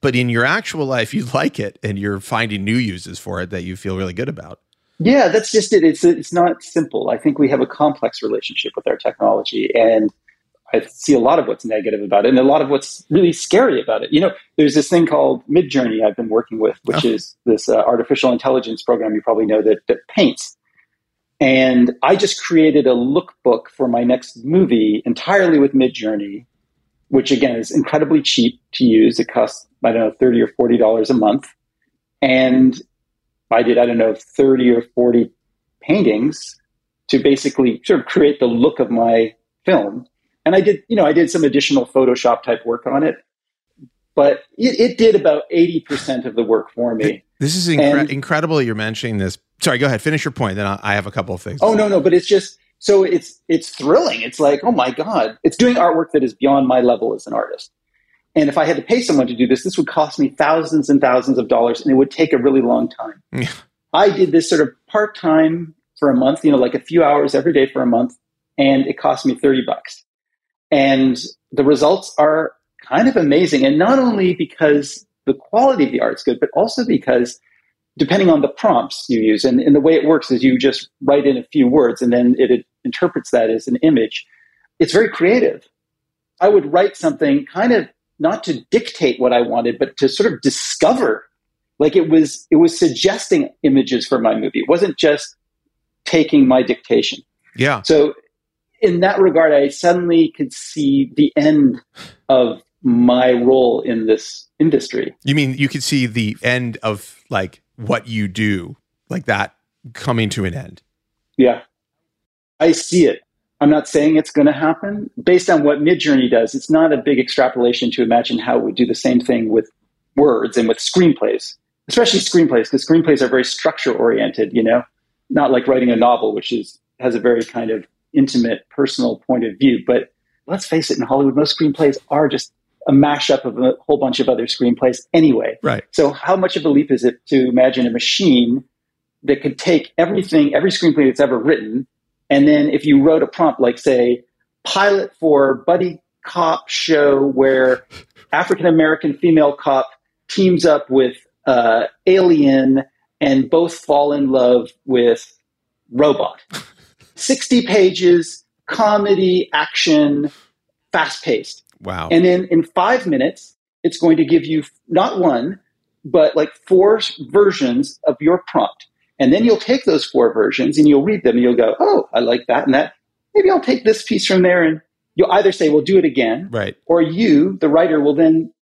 Speaker 2: But in your actual life, you like it and you're finding new uses for it that you feel really good about.
Speaker 4: Yeah, that's just it. It's it's not simple. I think we have a complex relationship with our technology, and I see a lot of what's negative about it, and a lot of what's really scary about it. You know, there's this thing called Midjourney I've been working with, which
Speaker 2: Oh.
Speaker 4: is this uh, artificial intelligence program you probably know that that paints. And I just created a lookbook for my next movie entirely with Midjourney, which again is incredibly cheap to use. It costs I don't know thirty or forty dollars a month, and I did, I don't know, 30 or 40 paintings to basically sort of create the look of my film. And I did, you know, I did some additional Photoshop type work on it, but it, it did about 80% of the work for me.
Speaker 2: This is incre-
Speaker 4: And-
Speaker 2: incredible that you're mentioning this. Sorry, go ahead. Finish your point. Then I I have a couple of things.
Speaker 4: Oh, no, no, but it's just, so it's, it's thrilling. It's like, oh my God, it's doing artwork that is beyond my level as an artist. And if I had to pay someone to do this, this would cost me thousands and thousands of dollars and it would take a really long time.
Speaker 2: Yeah.
Speaker 4: I did this sort of part time for a month, you know, like a few hours every day for a month, and it cost me 30 bucks. And the results are kind of amazing. And not only because the quality of the art's good, but also because depending on the prompts you use, and, and the way it works is you just write in a few words and then it, interprets that as an image. It's very creative. I would write something kind of not to dictate what I wanted, but to sort of discover like it was it was suggesting images for my movie it wasn't just taking my dictation
Speaker 2: Yeah.
Speaker 4: so in that regard i suddenly could see the end of my role in this industry.
Speaker 2: You mean you could see the end of like what you do, like that coming to an end.
Speaker 4: yeah. I see it. I'm not saying it's going to happen. Based on what midjourney does it's not a big extrapolation to imagine how it would do the same thing with words and with screenplays especially screenplays because screenplays are very structure oriented you know? Not like writing a novel which is has a very kind of intimate personal point of view but let's face it in hollywood most screenplays are just a mashup of a whole bunch of other screenplays anyway.
Speaker 2: Right.
Speaker 4: so how much of a leap is it to imagine a machine that could take everything every screenplay that's ever written and then if you wrote a prompt like say pilot for buddy cop show where african american female cop teams up with uh, alien and both fall in love with robot. 60 pages comedy action fast paced
Speaker 2: Wow.
Speaker 4: and then in five minutes, it's going to give you not one, but like four versions of your prompt. And then you'll take those four versions and you'll read them and you'll go, oh, I like that and that. Maybe I'll take this piece from there. And you'll either say, well, do it again.
Speaker 2: right.
Speaker 4: Or you, the writer, will then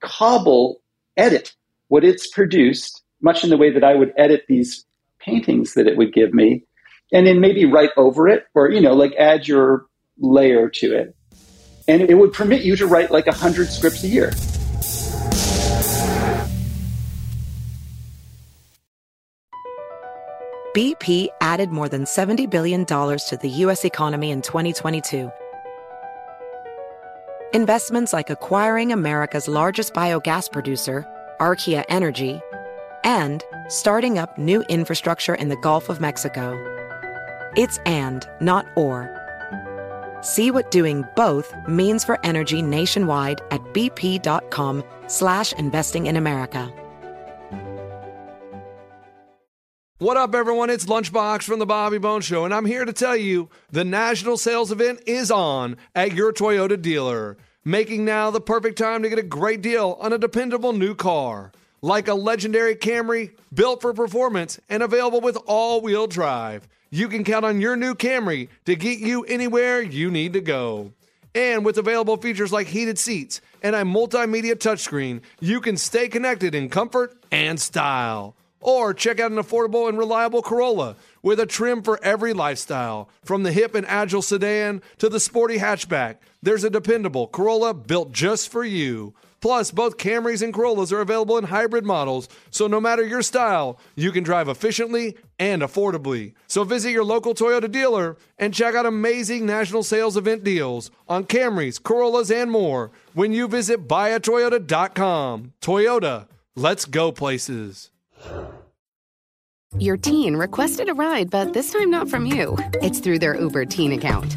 Speaker 4: cobble edit what it's produced, much in the way that I would edit these paintings that it would give me, and then maybe write over it or, you know, like add your layer to it. And it would permit you to write like 100 scripts a year.
Speaker 5: BP added more than $70 billion to the U.S. economy in 2022. Investments like acquiring America's largest biogas producer, Archaea Energy, and starting up new infrastructure in the Gulf of Mexico. It's and, not or. See what doing both means for energy nationwide at bp.com slash investing in America.
Speaker 8: What up, everyone? It's Lunchbox from the Bobby Bones Show, and I'm here to tell you the national sales event is on at your Toyota dealer, making now the perfect time to get a great deal on a dependable new car. Like a legendary Camry built for performance and available with all wheel drive. You can count on your new Camry to get you anywhere you need to go. And with available features like heated seats and a multimedia touchscreen, you can stay connected in comfort and style. Or check out an affordable and reliable Corolla with a trim for every lifestyle. From the hip and agile sedan to the sporty hatchback, there's a dependable Corolla built just for you. Plus, both Camrys and Corollas are available in hybrid models, so no matter your style, you can drive efficiently and affordably. So visit your local Toyota dealer and check out amazing national sales event deals on Camrys, Corollas, and more when you visit buyatoyota.com. Toyota, let's go places.
Speaker 9: Your teen requested a ride, but this time not from you. It's through their Uber teen account.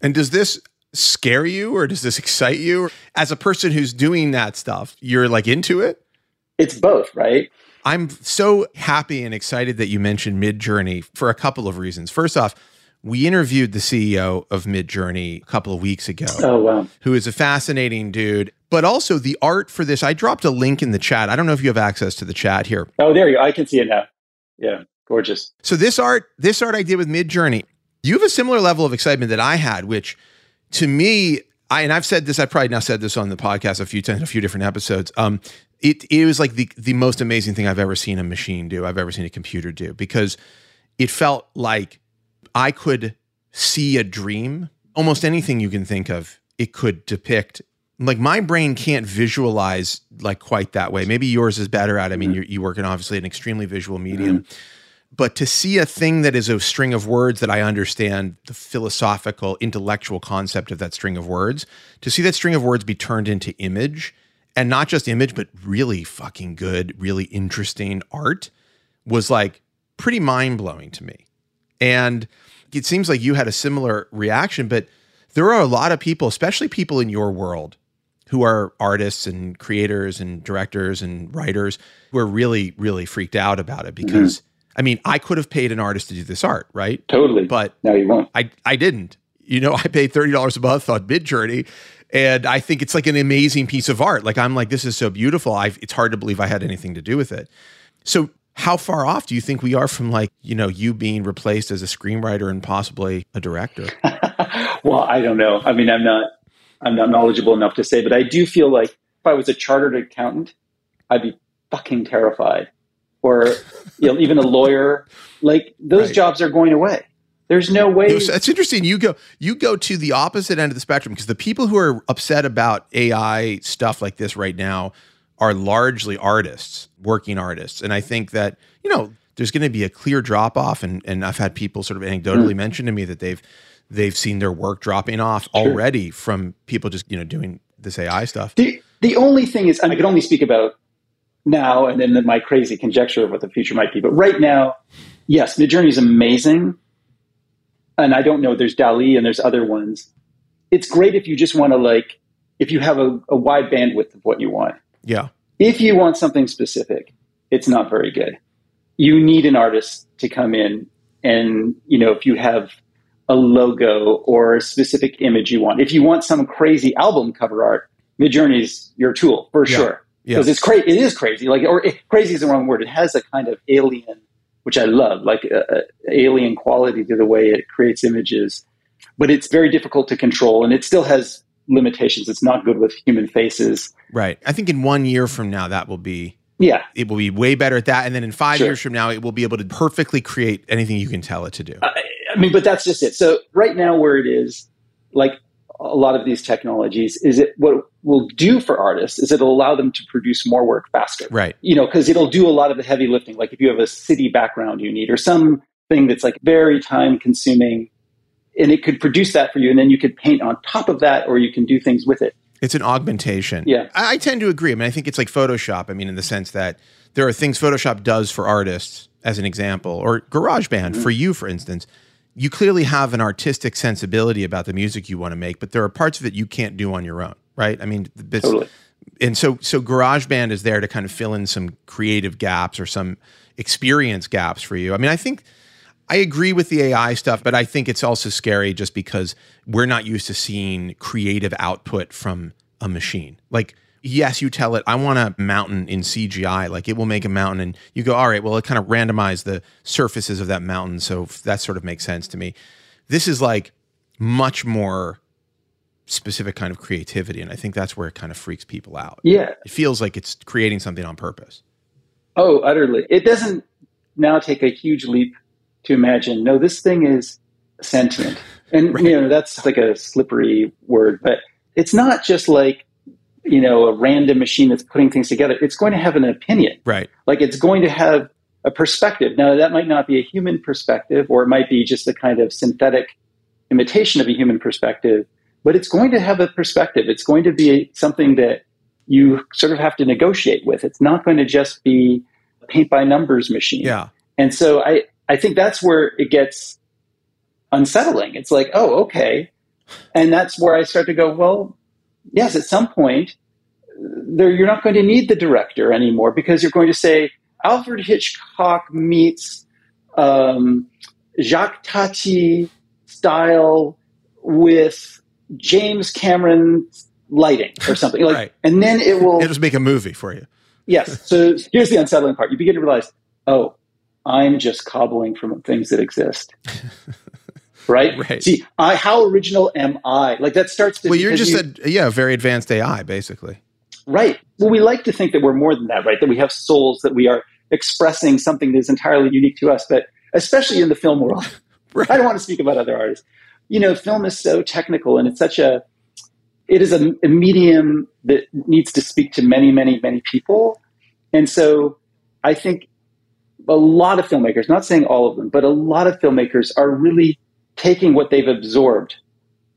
Speaker 2: And does this scare you or does this excite you? As a person who's doing that stuff, you're like into it?
Speaker 4: It's both, right?
Speaker 2: I'm so happy and excited that you mentioned Midjourney for a couple of reasons. First off, we interviewed the CEO of Midjourney a couple of weeks ago.
Speaker 4: Oh, wow.
Speaker 2: Who is a fascinating dude. But also the art for this, I dropped a link in the chat. I don't know if you have access to the chat here.
Speaker 4: Oh, there you go. I can see it now. Yeah, gorgeous.
Speaker 2: So this art, this art I did with Midjourney, you have a similar level of excitement that I had, which to me, I and I've said this, I've probably now said this on the podcast a few times, a few different episodes. Um, it it was like the the most amazing thing I've ever seen a machine do, I've ever seen a computer do, because it felt like I could see a dream. Almost anything you can think of, it could depict. Like my brain can't visualize like quite that way. Maybe yours is better at. It. I mean, you you work in obviously an extremely visual medium. Mm-hmm but to see a thing that is a string of words that I understand the philosophical, intellectual concept of that string of words, to see that string of words be turned into image and not just image, but really fucking good, really interesting art was like pretty mind blowing to me. And it seems like you had a similar reaction, but there are a lot of people, especially people in your world, who are artists and creators and directors and writers who are really, really freaked out about it because. Mm-hmm I mean, I could have paid an artist to do this art, right?
Speaker 4: Totally.
Speaker 2: But
Speaker 4: no, you won't.
Speaker 2: I I didn't. You know, I paid thirty dollars a month on Midjourney, and I think it's like an amazing piece of art. Like I'm like, this is so beautiful. I it's hard to believe I had anything to do with it. So how far off do you think we are from like you know you being replaced as a screenwriter and possibly a director?
Speaker 4: well, I don't know. I mean, I'm not I'm not knowledgeable enough to say, but I do feel like if I was a chartered accountant, I'd be fucking terrified or you know, even a lawyer. Like those right. jobs are going away. There's no way.
Speaker 2: That's interesting. You go you go to the opposite end of the spectrum because the people who are upset about AI stuff like this right now are largely artists, working artists, and I think that you know there's going to be a clear drop off, and and I've had people sort of anecdotally mm. mention to me that they've they've seen their work dropping off sure. already from people just you know doing this AI stuff.
Speaker 4: The the only thing is, I can only speak about now and then my crazy conjecture of what the future might be. But right now, yes, Midjourney is amazing. And I don't know, there's DALL-E and there's other ones. It's great if you just want to like if you have a, a wide bandwidth of what you want.
Speaker 2: Yeah.
Speaker 4: If you want something specific, it's not very good. You need an artist to come in and, you know, if you have a logo or a specific image you want, if you want some crazy album cover art, Midjourney's your tool for
Speaker 2: Yeah.
Speaker 4: sure. Because it's crazy. It is crazy. Like, or it, crazy is the wrong word. It has a kind of alien, which I love, like a, a alien quality to the way it creates images. But it's very difficult to control, and it still has limitations. It's not good with human faces.
Speaker 2: Right. I think in one year from now, that will be
Speaker 4: Yeah,
Speaker 2: it will be way better at that. And then in five
Speaker 4: Sure.
Speaker 2: years from now, it will be able to perfectly create anything you can tell it to do.
Speaker 4: I, I mean, but that's just it. So right now, where it is, like a lot of these technologies, is it what it will do for artists is it'll allow them to produce more work faster.
Speaker 2: Right.
Speaker 4: You know, because it'll do a lot of the heavy lifting. Like if you have a city background you need, or something that's like very time consuming, and it could produce that for you, and then you could paint on top of that, or you can do things with it.
Speaker 2: It's an augmentation.
Speaker 4: Yeah.
Speaker 2: I, I tend to agree. I mean, I think it's like Photoshop. I mean, in the sense that there are things Photoshop does for artists, as an example, or GarageBand
Speaker 4: Mm-hmm.
Speaker 2: for you, for instance. You clearly have an artistic sensibility about the music you want to make, but there are parts of it you can't do on your own, right? I mean,
Speaker 4: Totally.
Speaker 2: and so so GarageBand is there to kind of fill in some creative gaps or some experience gaps for you. I mean, I think I agree with the AI stuff, but I think it's also scary just because we're not used to seeing creative output from a machine. Like, yes, you tell it, I want a mountain in CGI. Like, it will make a mountain, and you go, all right, well, it kind of randomized the surfaces of that mountain. So that sort of makes sense to me. This is like much more specific kind of creativity. And I think that's where it kind of freaks people out.
Speaker 4: Yeah.
Speaker 2: It feels like it's creating something on purpose.
Speaker 4: Oh, utterly. It doesn't now take a huge leap to imagine, no, this thing is sentient. And, you know, that's like a slippery word, but it's not just like, you know, a random machine that's putting things together. It's going to have an opinion.
Speaker 2: Right.
Speaker 4: Like it's going to have a perspective. Now, that might not be a human perspective, or it might be just a kind of synthetic imitation of a human perspective, but it's going to have a perspective. It's going to be something that you sort of have to negotiate with. It's not going to just be a paint by numbers machine.
Speaker 2: Yeah.
Speaker 4: And so I, I think that's where it gets unsettling. It's like, oh, okay. And that's where I start to go, well, yes, at some point, there, you're not going to need the director anymore because you're going to say, Alfred Hitchcock meets um, Jacques Tati style with James Cameron lighting or something. Like,
Speaker 2: Right.
Speaker 4: And then it will
Speaker 2: It'll just make a movie for you.
Speaker 4: Yes. So here's the unsettling part. You begin to realize, oh, I'm just cobbling from things that exist. right?
Speaker 2: Right.
Speaker 4: See, I how original am I? Like that starts to
Speaker 2: Well, you're just
Speaker 4: you-
Speaker 2: a yeah, very advanced AI, basically.
Speaker 4: right. Well, we like to think that we're more than that, right? That we have souls, that we are expressing something that is entirely unique to us, but especially in the film world.
Speaker 2: Right.
Speaker 4: I don't want to speak about other artists. You know, film is so technical and it's such a it is a, a medium that needs to speak to many, many, many people. And so I think a lot of filmmakers, not saying all of them, but a lot of filmmakers are really taking what they've absorbed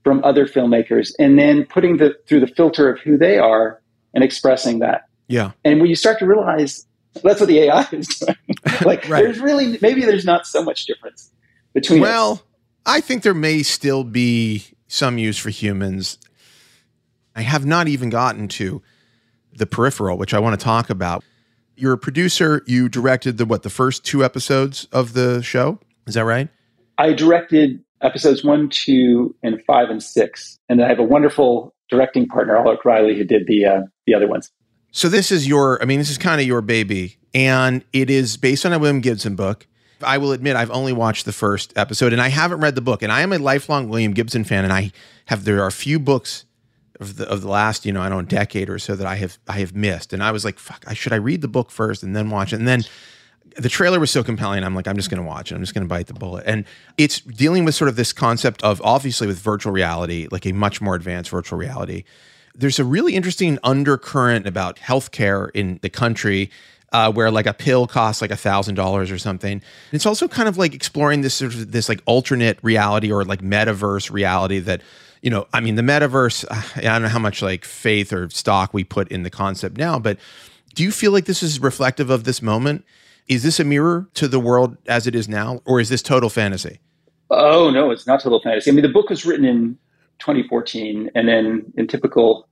Speaker 4: from other filmmakers and then putting the through the filter of who they are and expressing that.
Speaker 2: Yeah.
Speaker 4: And when you start to realize that's what the AI is doing, like
Speaker 2: Right.
Speaker 4: there's really maybe there's not so much difference between us.
Speaker 2: Well, I think there may still be some use for humans. I have not even gotten to the peripheral, which I want to talk about. You're a producer. You directed the what the first two episodes of the show. Is that right?
Speaker 4: I directed episodes one, two, and five and six, and I have a wonderful directing partner, Alec Riley, who did the uh, the other ones.
Speaker 2: So this is your. I mean, this is kind of your baby, and it is based on a William Gibson book. I will admit I've only watched the first episode, and I haven't read the book. And I am a lifelong William Gibson fan, and I have there are a few books of the of the last you know I don't know decade or so that I have I have missed, and I was like, fuck, I should I read the book first and then watch it, and then the trailer was so compelling. I'm like, I'm just going to watch it. I'm just going to bite the bullet. And it's dealing with sort of this concept of obviously with virtual reality, like a much more advanced virtual reality. There's a really interesting undercurrent about healthcare in the country. Uh, where like a pill costs like a thousand dollars or something. And It's also kind of like exploring this sort of this like alternate reality or like metaverse reality that you know. I mean, the metaverse. uh, I don't know how much like faith or stock we put in the concept now, but do you feel like this is reflective of this moment? Is this a mirror to the world as it is now, or is this total fantasy?
Speaker 4: Oh no, it's not total fantasy. I mean, the book was written in 2014, and then in typical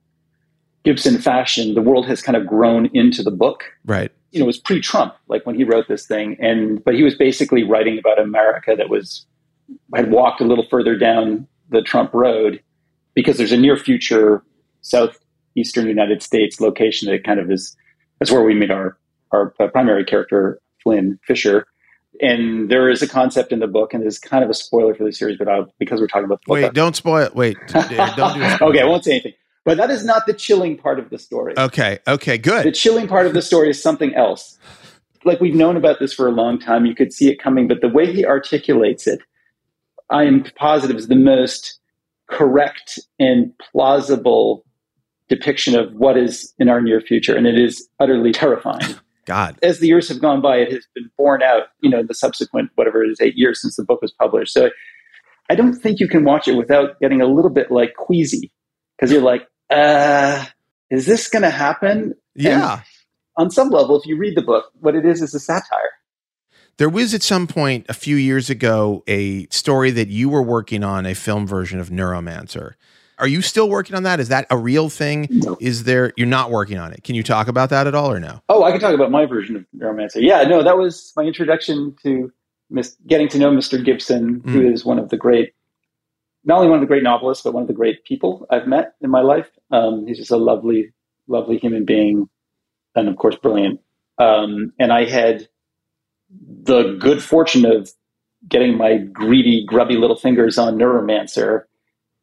Speaker 4: Gibson fashion, the world has kind of grown into the book.
Speaker 2: Right.
Speaker 4: You know, it was pre-Trump, like when he wrote this thing, and but he was basically writing about America that was had walked a little further down the Trump road because there's a near future southeastern United States location that kind of is that's where we meet our our primary character Flynn Fisher. And there is a concept in the book, and it's kind of a spoiler for the series, but I'll, because we're talking about the book,
Speaker 2: Wait, uh, don't spoil. Wait, don't do it.
Speaker 4: okay, I won't say anything. But that is not the chilling part of the story.
Speaker 2: Okay, okay, good.
Speaker 4: The chilling part of the story is something else. Like we've known about this for a long time. You could see it coming, but the way he articulates it, I am positive is the most correct and plausible depiction of what is in our near future. And it is utterly terrifying.
Speaker 2: God.
Speaker 4: As the years have gone by, it has been borne out, you know, in the subsequent, whatever it is, eight years since the book was published. So I don't think you can watch it without getting a little bit like queasy because you're like, uh, is this going to happen?
Speaker 2: Yeah.
Speaker 4: And on some level, if you read the book, what it is is a satire.
Speaker 2: There was at some point a few years ago a story that you were working on a film version of Neuromancer. Are you still working on that? Is that a real thing?
Speaker 4: No.
Speaker 2: Is there you're not working on it? Can you talk about that at all or no?
Speaker 4: Oh, I can talk about my version of Neuromancer. Yeah, no, that was my introduction to getting to know Mr. Gibson, who
Speaker 2: Mm.
Speaker 4: is one of the great, not only one of the great novelists, but one of the great people I've met in my life. Um, he's just a lovely, lovely human being, and of course, brilliant. Um, and I had the good fortune of getting my greedy, grubby little fingers on Neuromancer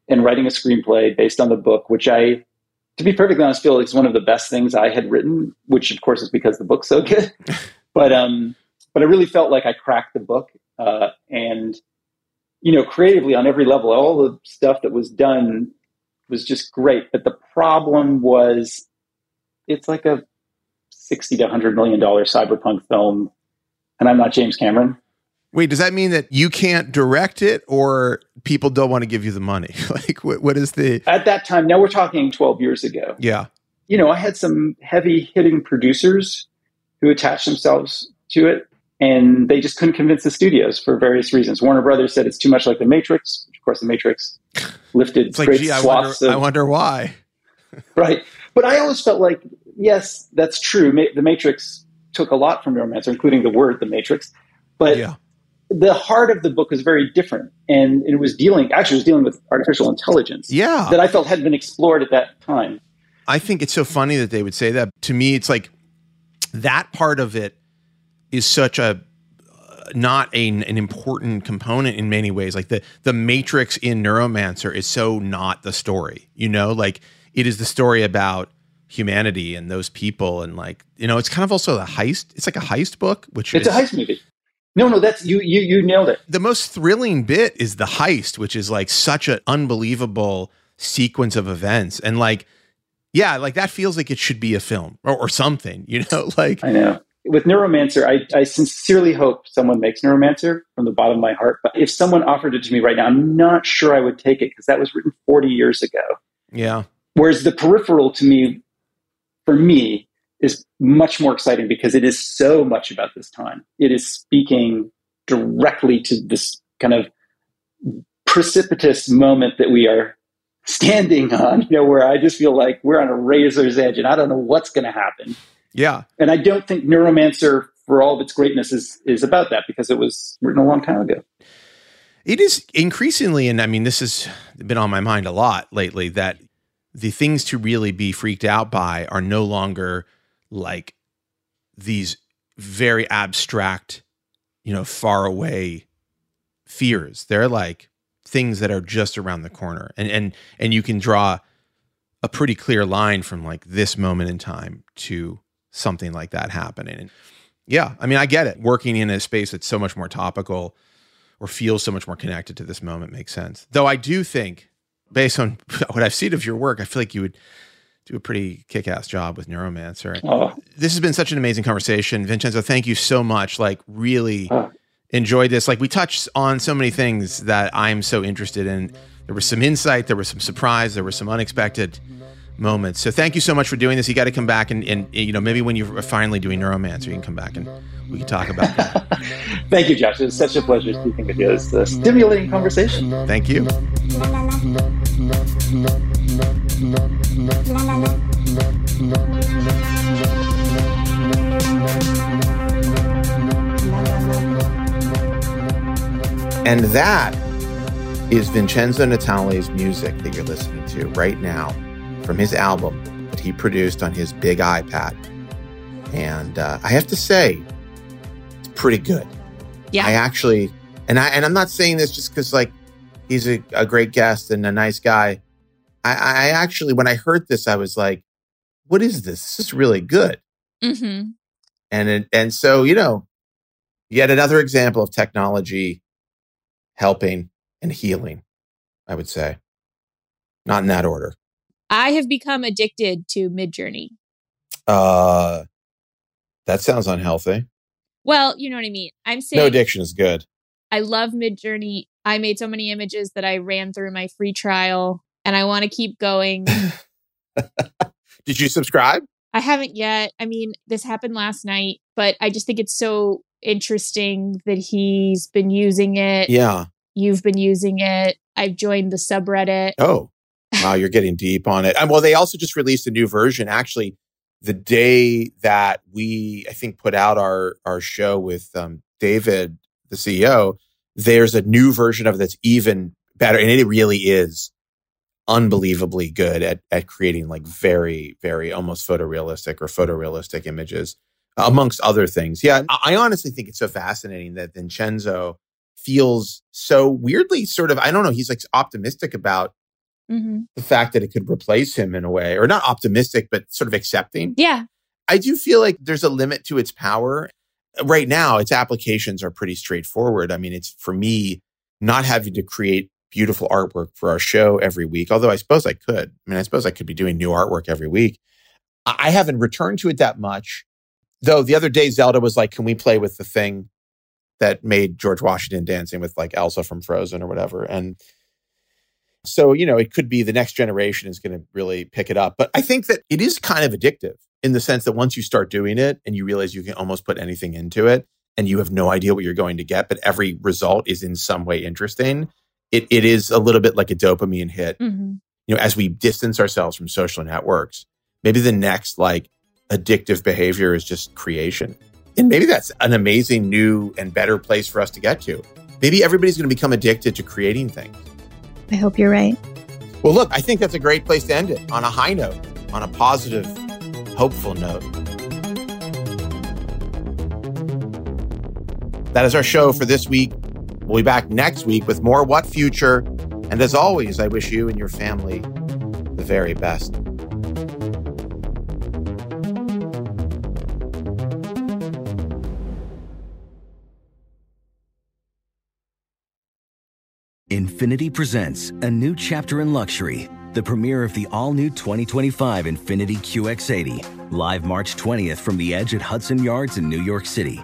Speaker 4: and writing a screenplay based on the book, which I, to be perfectly honest, feel is one of the best things I had written. Which, of course, is because the book's so good. but um, but I really felt like I cracked the book, uh, and you know, creatively on every level, all the stuff that was done was just great. But the problem was, it's like a sixty to hundred million dollar cyberpunk film, and I'm not James Cameron.
Speaker 2: Wait, does that mean that you can't direct it or people don't want to give you the money? like what, what is the
Speaker 4: At that time, now we're talking twelve years ago.
Speaker 2: Yeah.
Speaker 4: you know, I had some heavy hitting producers who attached themselves to it, and they just couldn't convince the studios for various reasons. Warner Brothers said it's too much like The Matrix. Of course, The Matrix lifted
Speaker 2: It's like,
Speaker 4: great
Speaker 2: gee, I wonder,
Speaker 4: swaths of
Speaker 2: I wonder why.
Speaker 4: right. But I always felt like, yes, that's true. Ma- the Matrix took a lot from Neuromancer, including the word The Matrix. But
Speaker 2: Yeah.
Speaker 4: The heart of the book was very different, and it was dealing actually it was dealing with artificial intelligence.
Speaker 2: Yeah.
Speaker 4: that I felt had been explored at that time.
Speaker 2: I think it's so funny that they would say that. To me, it's like that part of it is such a not a, an important component in many ways. Like the the Matrix in Neuromancer is so not the story. You know, like it is the story about humanity and those people, and like you know, it's kind of also a heist. It's like a heist book, which
Speaker 4: It's
Speaker 2: is,
Speaker 4: a heist movie. No, no, that's you. You you nailed it.
Speaker 2: the most thrilling bit is the heist, which is like such an unbelievable sequence of events. And like, yeah, like that feels like it should be a film or, or something, you know, like,
Speaker 4: I know. With Neuromancer, I, I sincerely hope someone makes Neuromancer from the bottom of my heart. But if someone offered it to me right now, I'm not sure I would take it because that was written 40 years ago.
Speaker 2: yeah,
Speaker 4: Whereas the peripheral to me, for me, is much more exciting because it is so much about this time. It is speaking directly to this kind of precipitous moment that we are standing on, you know, where I just feel like we're on a razor's edge and I don't know what's going to happen.
Speaker 2: yeah.
Speaker 4: And I don't think Neuromancer, for all of its greatness, is, is about that because it was written a long time ago.
Speaker 2: It is increasingly, and I mean, this has been on my mind a lot lately that the things to really be freaked out by are no longer like these very abstract, you know, far away fears. They're like things that are just around the corner. And and and you can draw a pretty clear line from like this moment in time to something like that happening. And yeah, I mean, I get it. Working in a space that's so much more topical or feels so much more connected to this moment makes sense. Though I do think, based on what I've seen of your work, I feel like you would do a pretty kick-ass job with Neuromancer.
Speaker 4: Oh,
Speaker 2: This has been such an amazing conversation, Vincenzo. Thank you so much. Like, really
Speaker 4: Oh.
Speaker 2: enjoyed this. Like, we touched on so many things that I'm so interested in. There was some insight, there was some surprise, there were some unexpected moments. So, thank you so much for doing this. You got to come back and, and you know maybe when you're finally doing Neuromancer, you can come back and we can talk about that.
Speaker 4: thank you, Josh. It was such a pleasure speaking with you. It's a stimulating conversation.
Speaker 2: Thank you. And that is Vincenzo Natali's music that you're listening to right now from his album that he produced on his big iPad. And uh, I have to say, it's pretty good.
Speaker 3: Yeah.
Speaker 2: I actually, and I and I'm not saying this just because like he's a, a great guest and a nice guy. I, I actually, when I heard this, I was like, "What is this? This is really good."
Speaker 3: Mm-hmm.
Speaker 2: And it, and so you know, yet another example of technology helping and healing. I would say, not in that order.
Speaker 3: I have become addicted to Midjourney.
Speaker 2: Uh, that sounds unhealthy.
Speaker 3: Well, you know what I mean. I'm saying
Speaker 2: No addiction is good.
Speaker 3: I love Midjourney. I made so many images that I ran through my free trial, and I want to keep going.
Speaker 2: Did you subscribe?
Speaker 3: I haven't yet. I mean, this happened last night, but I just think it's so interesting that he's been using it.
Speaker 2: Yeah.
Speaker 3: You've been using it. I've joined the subreddit.
Speaker 2: Oh, wow, you're getting deep on it. And well, they also just released a new version. Actually, the day that we, I think, put out our our show with um, David, the CEO, there's a new version of it that's even better, and it really is unbelievably good at at creating like very, very almost photorealistic or photorealistic images, amongst other things. Yeah, I honestly think it's so fascinating that Vincenzo feels so weirdly sort of I don't know. He's like optimistic about
Speaker 3: Mm-hmm.
Speaker 2: the fact that it could replace him in a way, or not optimistic, but sort of accepting.
Speaker 3: Yeah.
Speaker 2: I do feel like there's a limit to its power. Right now, its applications are pretty straightforward. I mean, it's for me not having to create beautiful artwork for our show every week, although I suppose I could. I mean, I suppose I could be doing new artwork every week. I haven't returned to it that much. Though the other day, Zelda was like, Can we play with the thing that made George Washington dancing with like Elsa from Frozen or whatever? And so, you know, it could be the next generation is going to really pick it up. But I think that it is kind of addictive in the sense that once you start doing it and you realize you can almost put anything into it and you have no idea what you're going to get, but every result is in some way interesting, it, it is a little bit like a dopamine hit.
Speaker 3: Mm-hmm.
Speaker 2: You know, as we distance ourselves from social networks, maybe the next like addictive behavior is just creation. And maybe that's an amazing new and better place for us to get to. Maybe everybody's going to become addicted to creating things.
Speaker 3: I hope you're right.
Speaker 2: Well, look, I think that's a great place to end it on a high note, on a positive, hopeful note. That is our show for this week. We'll be back next week with more What Future. And as always, I wish you and your family the very best.
Speaker 10: Infiniti presents a new chapter in luxury, the premiere of the all new 2025 Infiniti QX80, live March 20th from the edge at Hudson Yards in New York City,